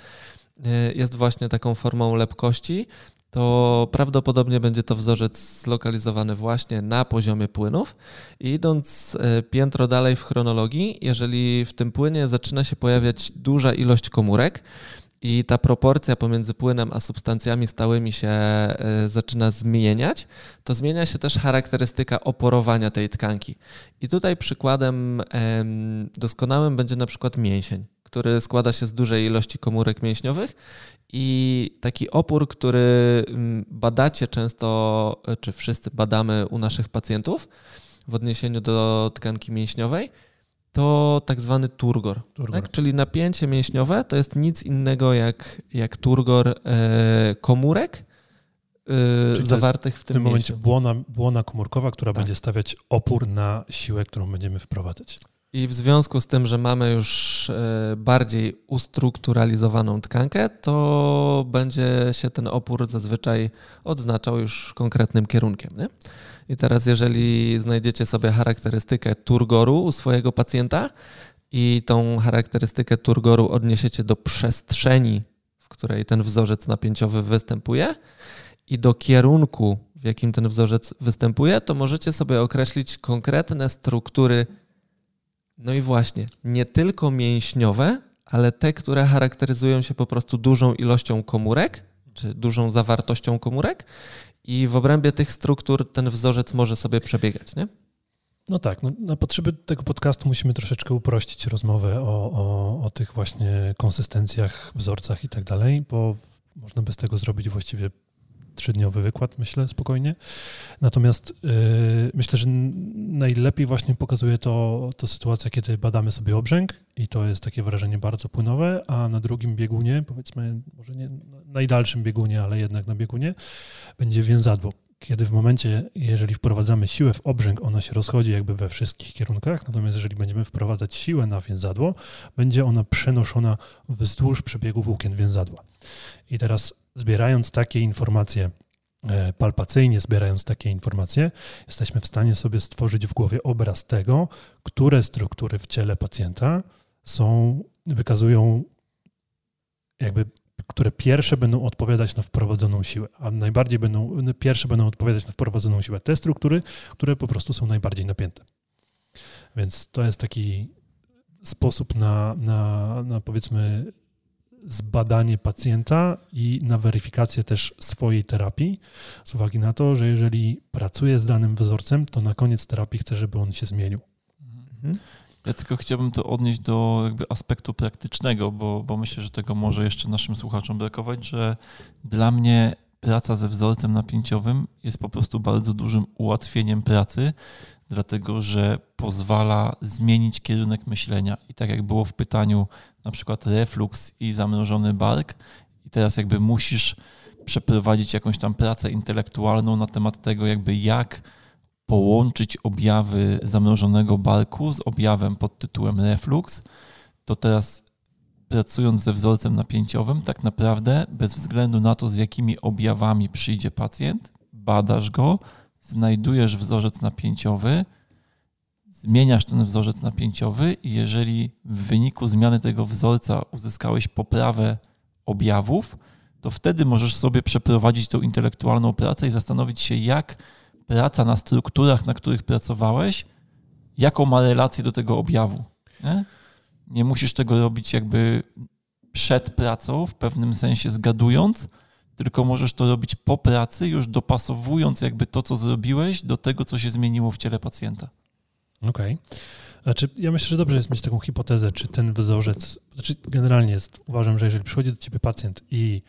jest właśnie taką formą lepkości, to prawdopodobnie będzie to wzorzec zlokalizowany właśnie na poziomie płynów. I idąc e, piętro dalej w chronologii, jeżeli w tym płynie zaczyna się pojawiać duża ilość komórek, i ta proporcja pomiędzy płynem a substancjami stałymi się e, zaczyna zmieniać, to zmienia się też charakterystyka oporowania tej tkanki. I tutaj przykładem doskonałym będzie na przykład mięsień który składa się z dużej ilości komórek mięśniowych i taki opór, który badacie często, czy wszyscy badamy u naszych pacjentów w odniesieniu do tkanki mięśniowej, to tak zwany turgor. turgor. Tak? Czyli napięcie mięśniowe to jest nic innego jak, jak turgor e, komórek e, zawartych w tym, w tym momencie błona, błona komórkowa, która tak. będzie stawiać opór na siłę, którą będziemy wprowadzać. I w związku z tym, że mamy już e, bardziej ustrukturalizowaną tkankę, to będzie się ten opór zazwyczaj odznaczał już konkretnym kierunkiem. Nie? I teraz, jeżeli znajdziecie sobie charakterystykę turgoru u swojego pacjenta i tą charakterystykę turgoru odniesiecie do przestrzeni, w której ten wzorzec napięciowy występuje, i do kierunku, w jakim ten wzorzec występuje, to możecie sobie określić konkretne struktury no i właśnie, nie tylko mięśniowe, ale te, które charakteryzują się po prostu dużą ilością komórek, czy dużą zawartością komórek, i w obrębie tych struktur ten wzorzec może sobie przebiegać, nie? No tak, no, na potrzeby tego podcastu musimy troszeczkę uprościć rozmowę o, o, o tych właśnie konsystencjach, wzorcach i tak dalej, bo można bez tego zrobić właściwie trzydniowy wykład, myślę, spokojnie. Natomiast yy, myślę, że najlepiej właśnie pokazuje to, to sytuacja, kiedy badamy sobie obrzęk i to jest takie wrażenie bardzo płynowe, a na drugim biegunie, powiedzmy, może nie najdalszym biegunie, ale jednak na biegunie, będzie więzadło. Kiedy w momencie, jeżeli wprowadzamy siłę w obrzęk, ona się rozchodzi jakby we wszystkich kierunkach, natomiast jeżeli będziemy wprowadzać siłę na więzadło, będzie ona przenoszona wzdłuż przebiegu włókien więzadła. I teraz zbierając takie informacje, e, palpacyjnie zbierając takie informacje, jesteśmy w stanie sobie stworzyć w głowie obraz tego, które struktury w ciele pacjenta są, wykazują jakby które pierwsze będą odpowiadać na wprowadzoną siłę, a najbardziej będą, pierwsze będą odpowiadać na wprowadzoną siłę te struktury, które po prostu są najbardziej napięte. Więc to jest taki sposób na, na, na powiedzmy zbadanie pacjenta i na weryfikację też swojej terapii, z uwagi na to, że jeżeli pracuję z danym wzorcem, to na koniec terapii chcę, żeby on się zmienił. Mhm. Ja tylko chciałbym to odnieść do jakby aspektu praktycznego, bo, bo myślę, że tego może jeszcze naszym słuchaczom brakować, że dla mnie praca ze wzorcem napięciowym jest po prostu bardzo dużym ułatwieniem pracy, dlatego że pozwala zmienić kierunek myślenia. I tak jak było w pytaniu, na przykład reflux i zamrożony bark, i teraz jakby musisz przeprowadzić jakąś tam pracę intelektualną na temat tego, jakby jak połączyć objawy zamrożonego barku z objawem pod tytułem reflux, to teraz pracując ze wzorcem napięciowym, tak naprawdę bez względu na to, z jakimi objawami przyjdzie pacjent, badasz go, znajdujesz wzorzec napięciowy, zmieniasz ten wzorzec napięciowy i jeżeli w wyniku zmiany tego wzorca uzyskałeś poprawę objawów, to wtedy możesz sobie przeprowadzić tą intelektualną pracę i zastanowić się, jak praca na strukturach, na których pracowałeś, jaką ma relację do tego objawu. Nie? nie musisz tego robić jakby przed pracą, w pewnym sensie zgadując, tylko możesz to robić po pracy, już dopasowując jakby to, co zrobiłeś, do tego, co się zmieniło w ciele pacjenta. Okej. Okay. Znaczy, ja myślę, że dobrze jest mieć taką hipotezę, czy ten wzorzec, znaczy generalnie jest, uważam, że jeżeli przychodzi do ciebie pacjent i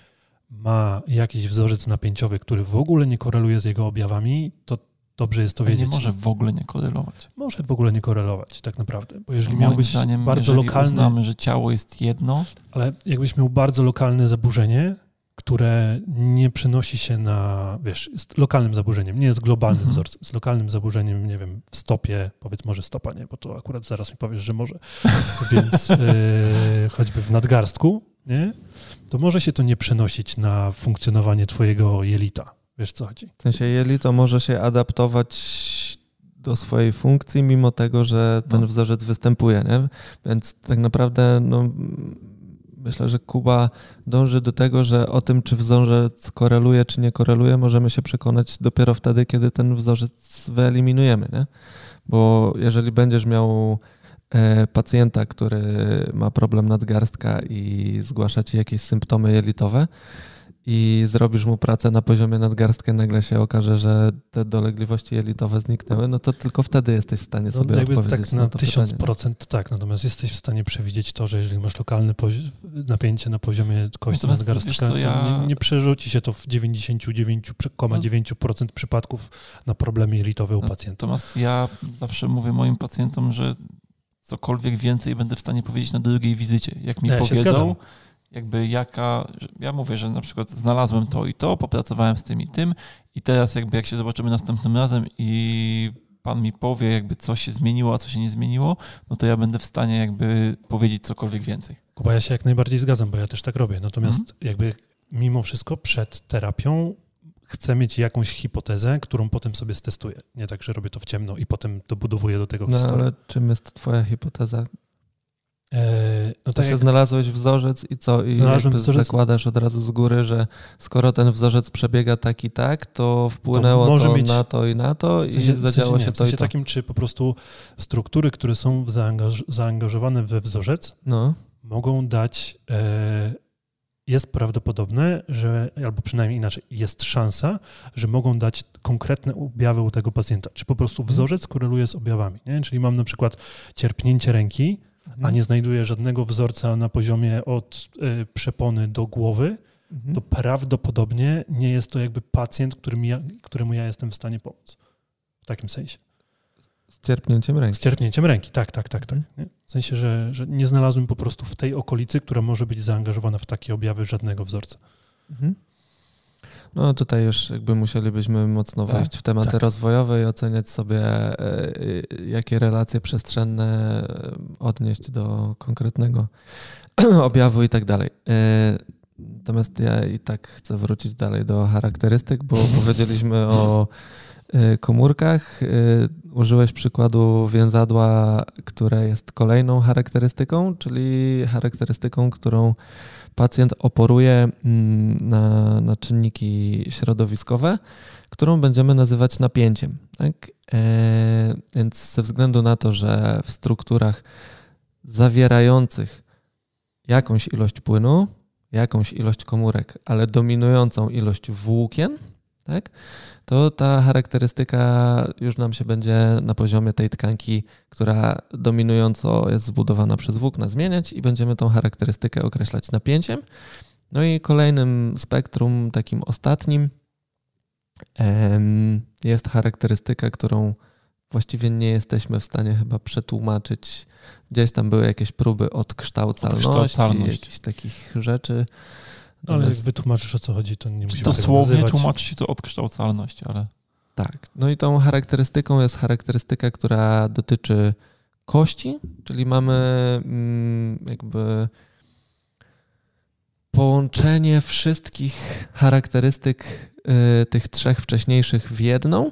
ma jakiś wzorzec napięciowy, który w ogóle nie koreluje z jego objawami, to dobrze jest to wiedzieć. Nie może w ogóle nie korelować. Może w ogóle nie korelować, tak naprawdę. Bo jeżeli Moim miałbyś zdaniem, bardzo lokalne. uznamy, że ciało jest jedno. Ale jakbyś miał bardzo lokalne zaburzenie, które nie przenosi się na, wiesz, jest lokalnym zaburzeniem, nie jest globalnym Mhm. wzorcem, jest lokalnym zaburzeniem, nie wiem, w stopie, powiedz może stopa, nie, bo to akurat zaraz mi powiesz, że może, <laughs> więc yy, choćby w nadgarstku, nie, to może się to nie przenosić na funkcjonowanie twojego jelita, wiesz co chodzi. W sensie jelito może się adaptować do swojej funkcji, mimo tego, że ten No. wzorzec występuje, nie? Więc tak naprawdę no, myślę, że Kuba dąży do tego, że o tym, czy wzorzec koreluje, czy nie koreluje, możemy się przekonać dopiero wtedy, kiedy ten wzorzec wyeliminujemy, nie? Bo jeżeli będziesz miał e, pacjenta, który ma problem nadgarstka i zgłasza ci jakieś symptomy jelitowe, i zrobisz mu pracę na poziomie nadgarstka, nagle się okaże, że te dolegliwości jelitowe zniknęły, no to tylko wtedy jesteś w stanie sobie No, odpowiedzieć tak na na to tysiąc pytanie. procent tak, natomiast jesteś w stanie przewidzieć to, że jeżeli masz lokalne napięcie na poziomie kości Natomiast nadgarstka, co, to ja- nie, nie przerzuci się to w 99,9% przypadków na problemy jelitowe u No, pacjenta. Natomiast ja zawsze mówię moim pacjentom, że cokolwiek więcej będę w stanie powiedzieć na drugiej wizycie. Jak mi Ja się powiedzą. Jakby jaka, ja mówię, że na przykład znalazłem to i to, popracowałem z tym i tym i teraz jakby jak się zobaczymy następnym razem i pan mi powie jakby co się zmieniło, a co się nie zmieniło, no to ja będę w stanie jakby powiedzieć cokolwiek więcej. Kuba, ja się jak najbardziej zgadzam, bo ja też tak robię. Natomiast Mhm. jakby mimo wszystko przed terapią chcę mieć jakąś hipotezę, którą potem sobie stestuję. Nie tak, że robię to w ciemno i potem dobudowuję do tego No historię. ale czym jest twoja hipoteza? Eee, no tak się jak znalazłeś wzorzec i co? I Znalazłem wzorzec- zakładasz od razu z góry, że skoro ten wzorzec przebiega tak i tak, to wpłynęło To to, mieć- na to i na to W sensie, i zadziało w sensie, się nie, w to i sensie to. takim, czy po prostu struktury, które są zaangaż, zaangażowane we wzorzec, No, mogą dać. E, jest prawdopodobne, że, albo przynajmniej inaczej, jest szansa, że mogą dać konkretne objawy u tego pacjenta. Czy po prostu Mhm. wzorzec koreluje z objawami. Nie? Czyli mam na przykład cierpnięcie ręki, Mhm. a nie znajduję żadnego wzorca na poziomie od e, przepony do głowy, Mhm. to prawdopodobnie nie jest to jakby pacjent, którym ja, któremu ja jestem w stanie pomóc. W takim sensie. z cierpnięciem Z ręki. cierpnięciem ręki, tak, tak, tak. tak. Mhm. Nie? W sensie, że, że nie znalazłem po prostu w tej okolicy, która może być zaangażowana w takie objawy żadnego wzorca. Mhm. No tutaj już jakby musielibyśmy mocno Tak, wejść w tematy tak. rozwojowe i oceniać sobie, e, jakie relacje przestrzenne e, odnieść do konkretnego <clears throat> objawu i tak dalej. E, Natomiast ja i tak chcę wrócić dalej do charakterystyk, bo <clears throat> powiedzieliśmy o e, komórkach. E, Użyłeś przykładu więzadła, które jest kolejną charakterystyką, czyli charakterystyką, którą pacjent oporuje mm, na, na czynniki środowiskowe, którą będziemy nazywać napięciem. Tak? E, więc ze względu na to, że w strukturach zawierających jakąś ilość płynu, jakąś ilość komórek, ale dominującą ilość włókien, tak? to ta charakterystyka już nam się będzie na poziomie tej tkanki, która dominująco jest zbudowana przez włókna, zmieniać i będziemy tą charakterystykę określać napięciem. No i kolejnym spektrum, takim ostatnim, jest charakterystyka, którą właściwie nie jesteśmy w stanie chyba przetłumaczyć. Gdzieś tam były jakieś próby odkształcalności, Odkształcalność. jakichś takich rzeczy. No, ale jak Natomiast- wytłumaczysz o co chodzi, to nie musimy tego Dosłownie nazywać. tłumaczy się to odkształcalność, ale Tak. No i tą charakterystyką jest charakterystyka, która dotyczy kości, czyli mamy mm, jakby połączenie wszystkich charakterystyk y, tych trzech wcześniejszych w jedną.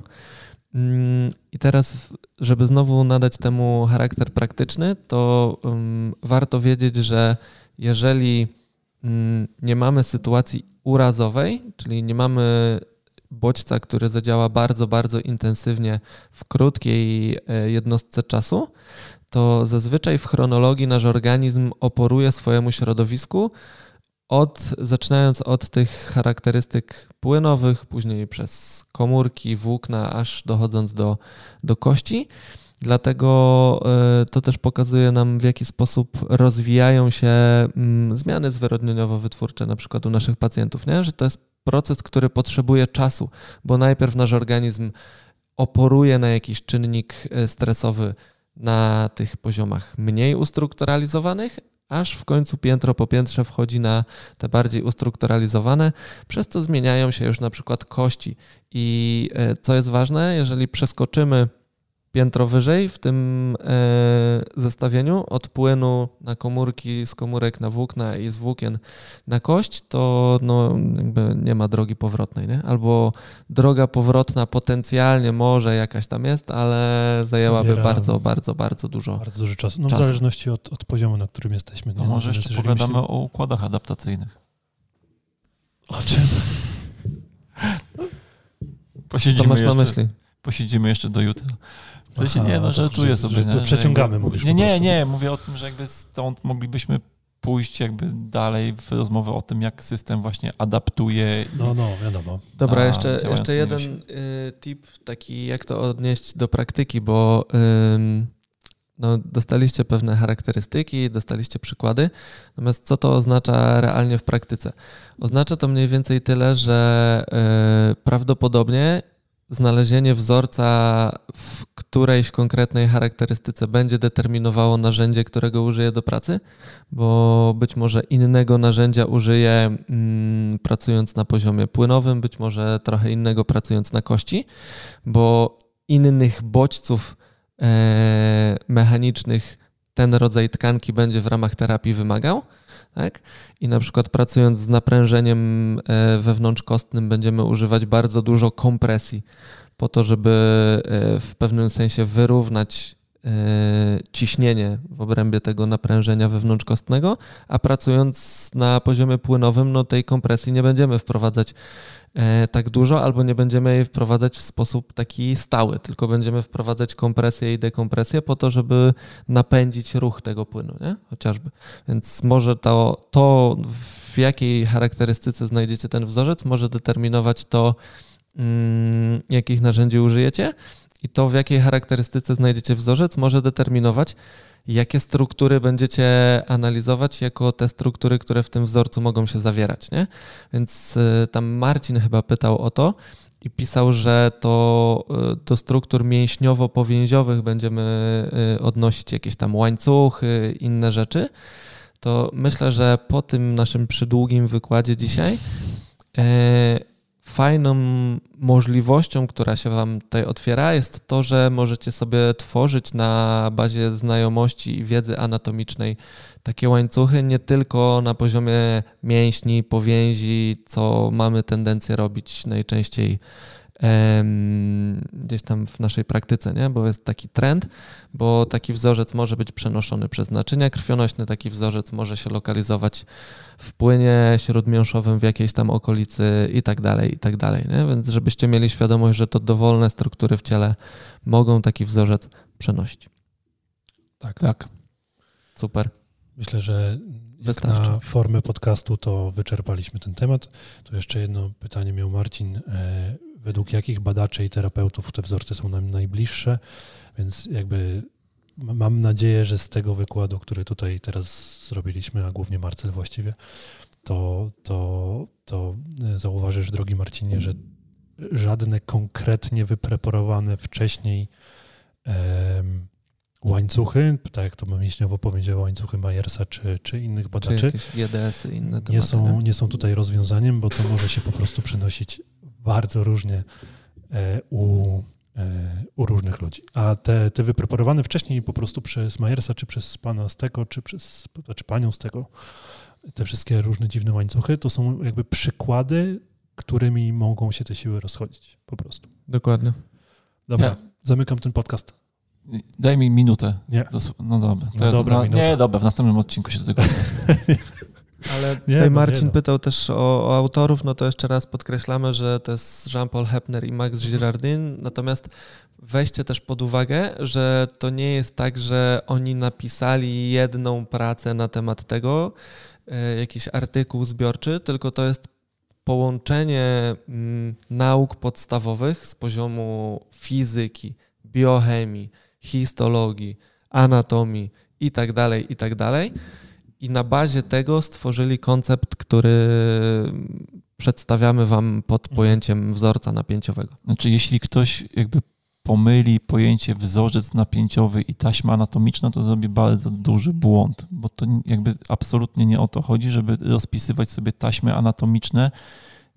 Mm, I teraz, żeby znowu nadać temu charakter praktyczny, to ym, warto wiedzieć, że jeżeli mm, nie mamy sytuacji urazowej, czyli nie mamy bodźca, który zadziała bardzo, bardzo intensywnie w krótkiej e, jednostce czasu, to zazwyczaj w chronologii nasz organizm oporuje swojemu środowisku, od, zaczynając od tych charakterystyk płynowych, później przez komórki, włókna, aż dochodząc do, do kości. Dlatego e, to też pokazuje nam, w jaki sposób rozwijają się mm, zmiany zwyrodnieniowo-wytwórcze, na przykład u naszych pacjentów, nie? że to jest proces, który potrzebuje czasu, bo najpierw nasz organizm oporuje na jakiś czynnik e, stresowy na tych poziomach mniej ustrukturalizowanych, aż w końcu piętro po piętrze wchodzi na te bardziej ustrukturalizowane, przez co zmieniają się już na przykład kości. I e, co jest ważne, jeżeli przeskoczymy piętro wyżej w tym e, zestawieniu od płynu na komórki, z komórek na włókna i z włókien na kość, to no, jakby nie ma drogi powrotnej. Nie? Albo droga powrotna potencjalnie może jakaś tam jest, ale zajęłaby Zabiera bardzo, bardzo, bardzo dużo Bardzo dużo czasu. No, czasu. W zależności od, od poziomu, na którym jesteśmy. To może jeszcze pogadamy myślimy... o układach adaptacyjnych. O czym? <laughs> Posiedzimy Co masz na myśli? Posiedzimy jeszcze do jutra. W sensie nie, no żartuję sobie. Że, nie, przeciągamy, jakby, mówisz Nie, nie, nie, mówię o tym, że jakby stąd moglibyśmy pójść jakby dalej w rozmowę o tym, jak system właśnie adaptuje. No, no, wiadomo. Dobra, jeszcze, jeszcze jeden y, tip taki, jak to odnieść do praktyki, bo y, no, dostaliście pewne charakterystyki, dostaliście przykłady, natomiast co to oznacza realnie w praktyce? Oznacza to mniej więcej tyle, że y, prawdopodobnie znalezienie wzorca w którejś konkretnej charakterystyce będzie determinowało narzędzie, którego użyję do pracy, bo być może innego narzędzia użyję mm, pracując na poziomie płynowym, być może trochę innego pracując na kości, bo innych bodźców e, mechanicznych ten rodzaj tkanki będzie w ramach terapii wymagał tak? I na przykład pracując z naprężeniem e, wewnątrzkostnym będziemy używać bardzo dużo kompresji po to, żeby e, w pewnym sensie wyrównać ciśnienie w obrębie tego naprężenia wewnątrzkostnego, a pracując na poziomie płynowym, no tej kompresji nie będziemy wprowadzać E, tak dużo, albo nie będziemy jej wprowadzać w sposób taki stały, tylko będziemy wprowadzać kompresję i dekompresję po to, żeby napędzić ruch tego płynu, nie? chociażby. Więc może to, to, w jakiej charakterystyce znajdziecie ten wzorzec, może determinować to, mm, jakich narzędzi użyjecie i to, w jakiej charakterystyce znajdziecie wzorzec, może determinować, jakie struktury będziecie analizować jako te struktury, które w tym wzorcu mogą się zawierać. Nie? Więc y, tam Marcin chyba pytał o to i pisał, że to y, do struktur mięśniowo-powięziowych będziemy y, odnosić jakieś tam łańcuchy, inne rzeczy. To myślę, że po tym naszym przydługim wykładzie dzisiaj fajną możliwością, która się Wam tutaj otwiera, jest to, że możecie sobie tworzyć na bazie znajomości i wiedzy anatomicznej takie łańcuchy, nie tylko na poziomie mięśni, powięzi, co mamy tendencję robić najczęściej gdzieś tam w naszej praktyce, nie? bo jest taki trend, bo taki wzorzec może być przenoszony przez naczynia krwionośne, taki wzorzec może się lokalizować w płynie śródmiąższowym w jakiejś tam okolicy i tak dalej, i tak dalej. Nie? Więc żebyście mieli świadomość, że to dowolne struktury w ciele mogą taki wzorzec przenosić. Tak. Tak. Super. Myślę, że jak na formę podcastu to wyczerpaliśmy ten temat. To jeszcze jedno pytanie miał Marcin. E, według jakich badaczy i terapeutów te wzorce są nam najbliższe, więc jakby mam nadzieję, że z tego wykładu, który tutaj teraz zrobiliśmy, a głównie Marcel właściwie, to, to, to zauważysz, drogi Marcinie, że żadne konkretnie wypreparowane wcześniej um, łańcuchy, tak jak to mięśniowo powiedział, łańcuchy Majersa czy, czy innych badaczy, czy GDS-y inne tematy, nie, są, nie? są tutaj rozwiązaniem, bo to może się po prostu przenosić bardzo różnie e, u, e, u różnych ludzi. A te, te wypreparowane wcześniej po prostu przez Majersa, czy przez pana Steko, czy przez czy panią Steko, te wszystkie różne dziwne łańcuchy, to są jakby przykłady, którymi mogą się te siły rozchodzić po prostu. Dokładnie. Dobra, ja. zamykam ten podcast. Daj mi minutę. Nie. No dobra. No dobra nie, dobra, w następnym odcinku się do tego <laughs> Ale nie, tutaj Marcin no. pytał też o, o, autorów, no to jeszcze raz podkreślamy, że to jest Jean-Paul Hepner i Max Girardin, natomiast weźcie też pod uwagę, że to nie jest tak, że oni napisali jedną pracę na temat tego, e, jakiś artykuł zbiorczy, tylko to jest połączenie mm, nauk podstawowych z poziomu fizyki, biochemii, histologii, anatomii i tak dalej, i na bazie tego stworzyli koncept, który przedstawiamy Wam pod mhm. pojęciem wzorca napięciowego. Znaczy, jeśli ktoś jakby pomyli pojęcie wzorzec napięciowy i taśma anatomiczna, to zrobi bardzo duży błąd, bo to jakby absolutnie nie o to chodzi, żeby rozpisywać sobie taśmy anatomiczne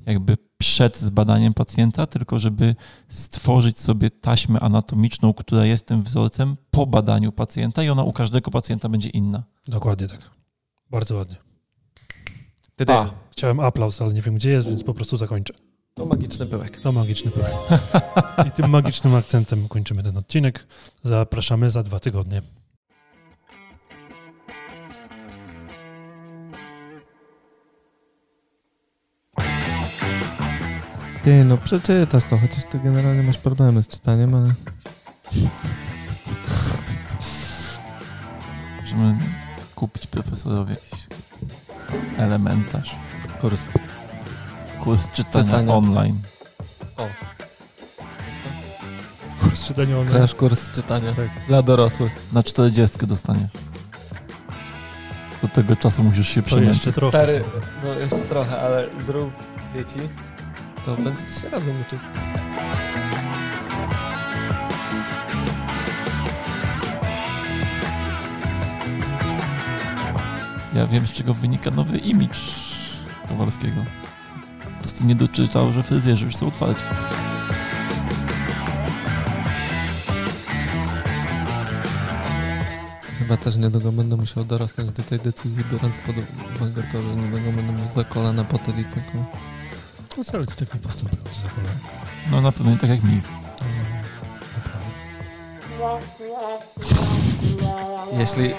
jakby przed zbadaniem pacjenta, tylko żeby stworzyć sobie taśmę anatomiczną, która jest tym wzorcem po badaniu pacjenta i ona u każdego pacjenta będzie inna. Dokładnie tak. Bardzo ładnie. A, Chciałem aplauz, ale nie wiem gdzie jest, więc po prostu zakończę. to magiczny pyłek. To magiczny pyłek. I tym magicznym akcentem kończymy ten odcinek. Zapraszamy za dwa tygodnie. Ty, no przeczytasz to, chociaż ty generalnie masz problemy z czytaniem, ale... Możemy kupić profesorowi jakiś elementarz, Kurs. kurs czytania, Czytania. online. Kurs czytania online. Crash kurs czytania Tak. dla dorosłych. Na 40 dostaniesz. Do tego czasu musisz się przemęczyć. jeszcze trochę. Stary, no jeszcze trochę, ale zrób dzieci, to będziecie się razem uczyć. Ja wiem, z czego wynika nowy imidż Kowalskiego. Po prostu nie doczytał, że fryzjerzy już są otwarci. Chyba też niedługo będę musiał dorosnąć do tej decyzji, biorąc pod uwagę to, że niedługo będę miał za kolana potylicę. No wcale ty tak nie postąpił z zakonem. No na pewno nie tak jak mi. Jeśli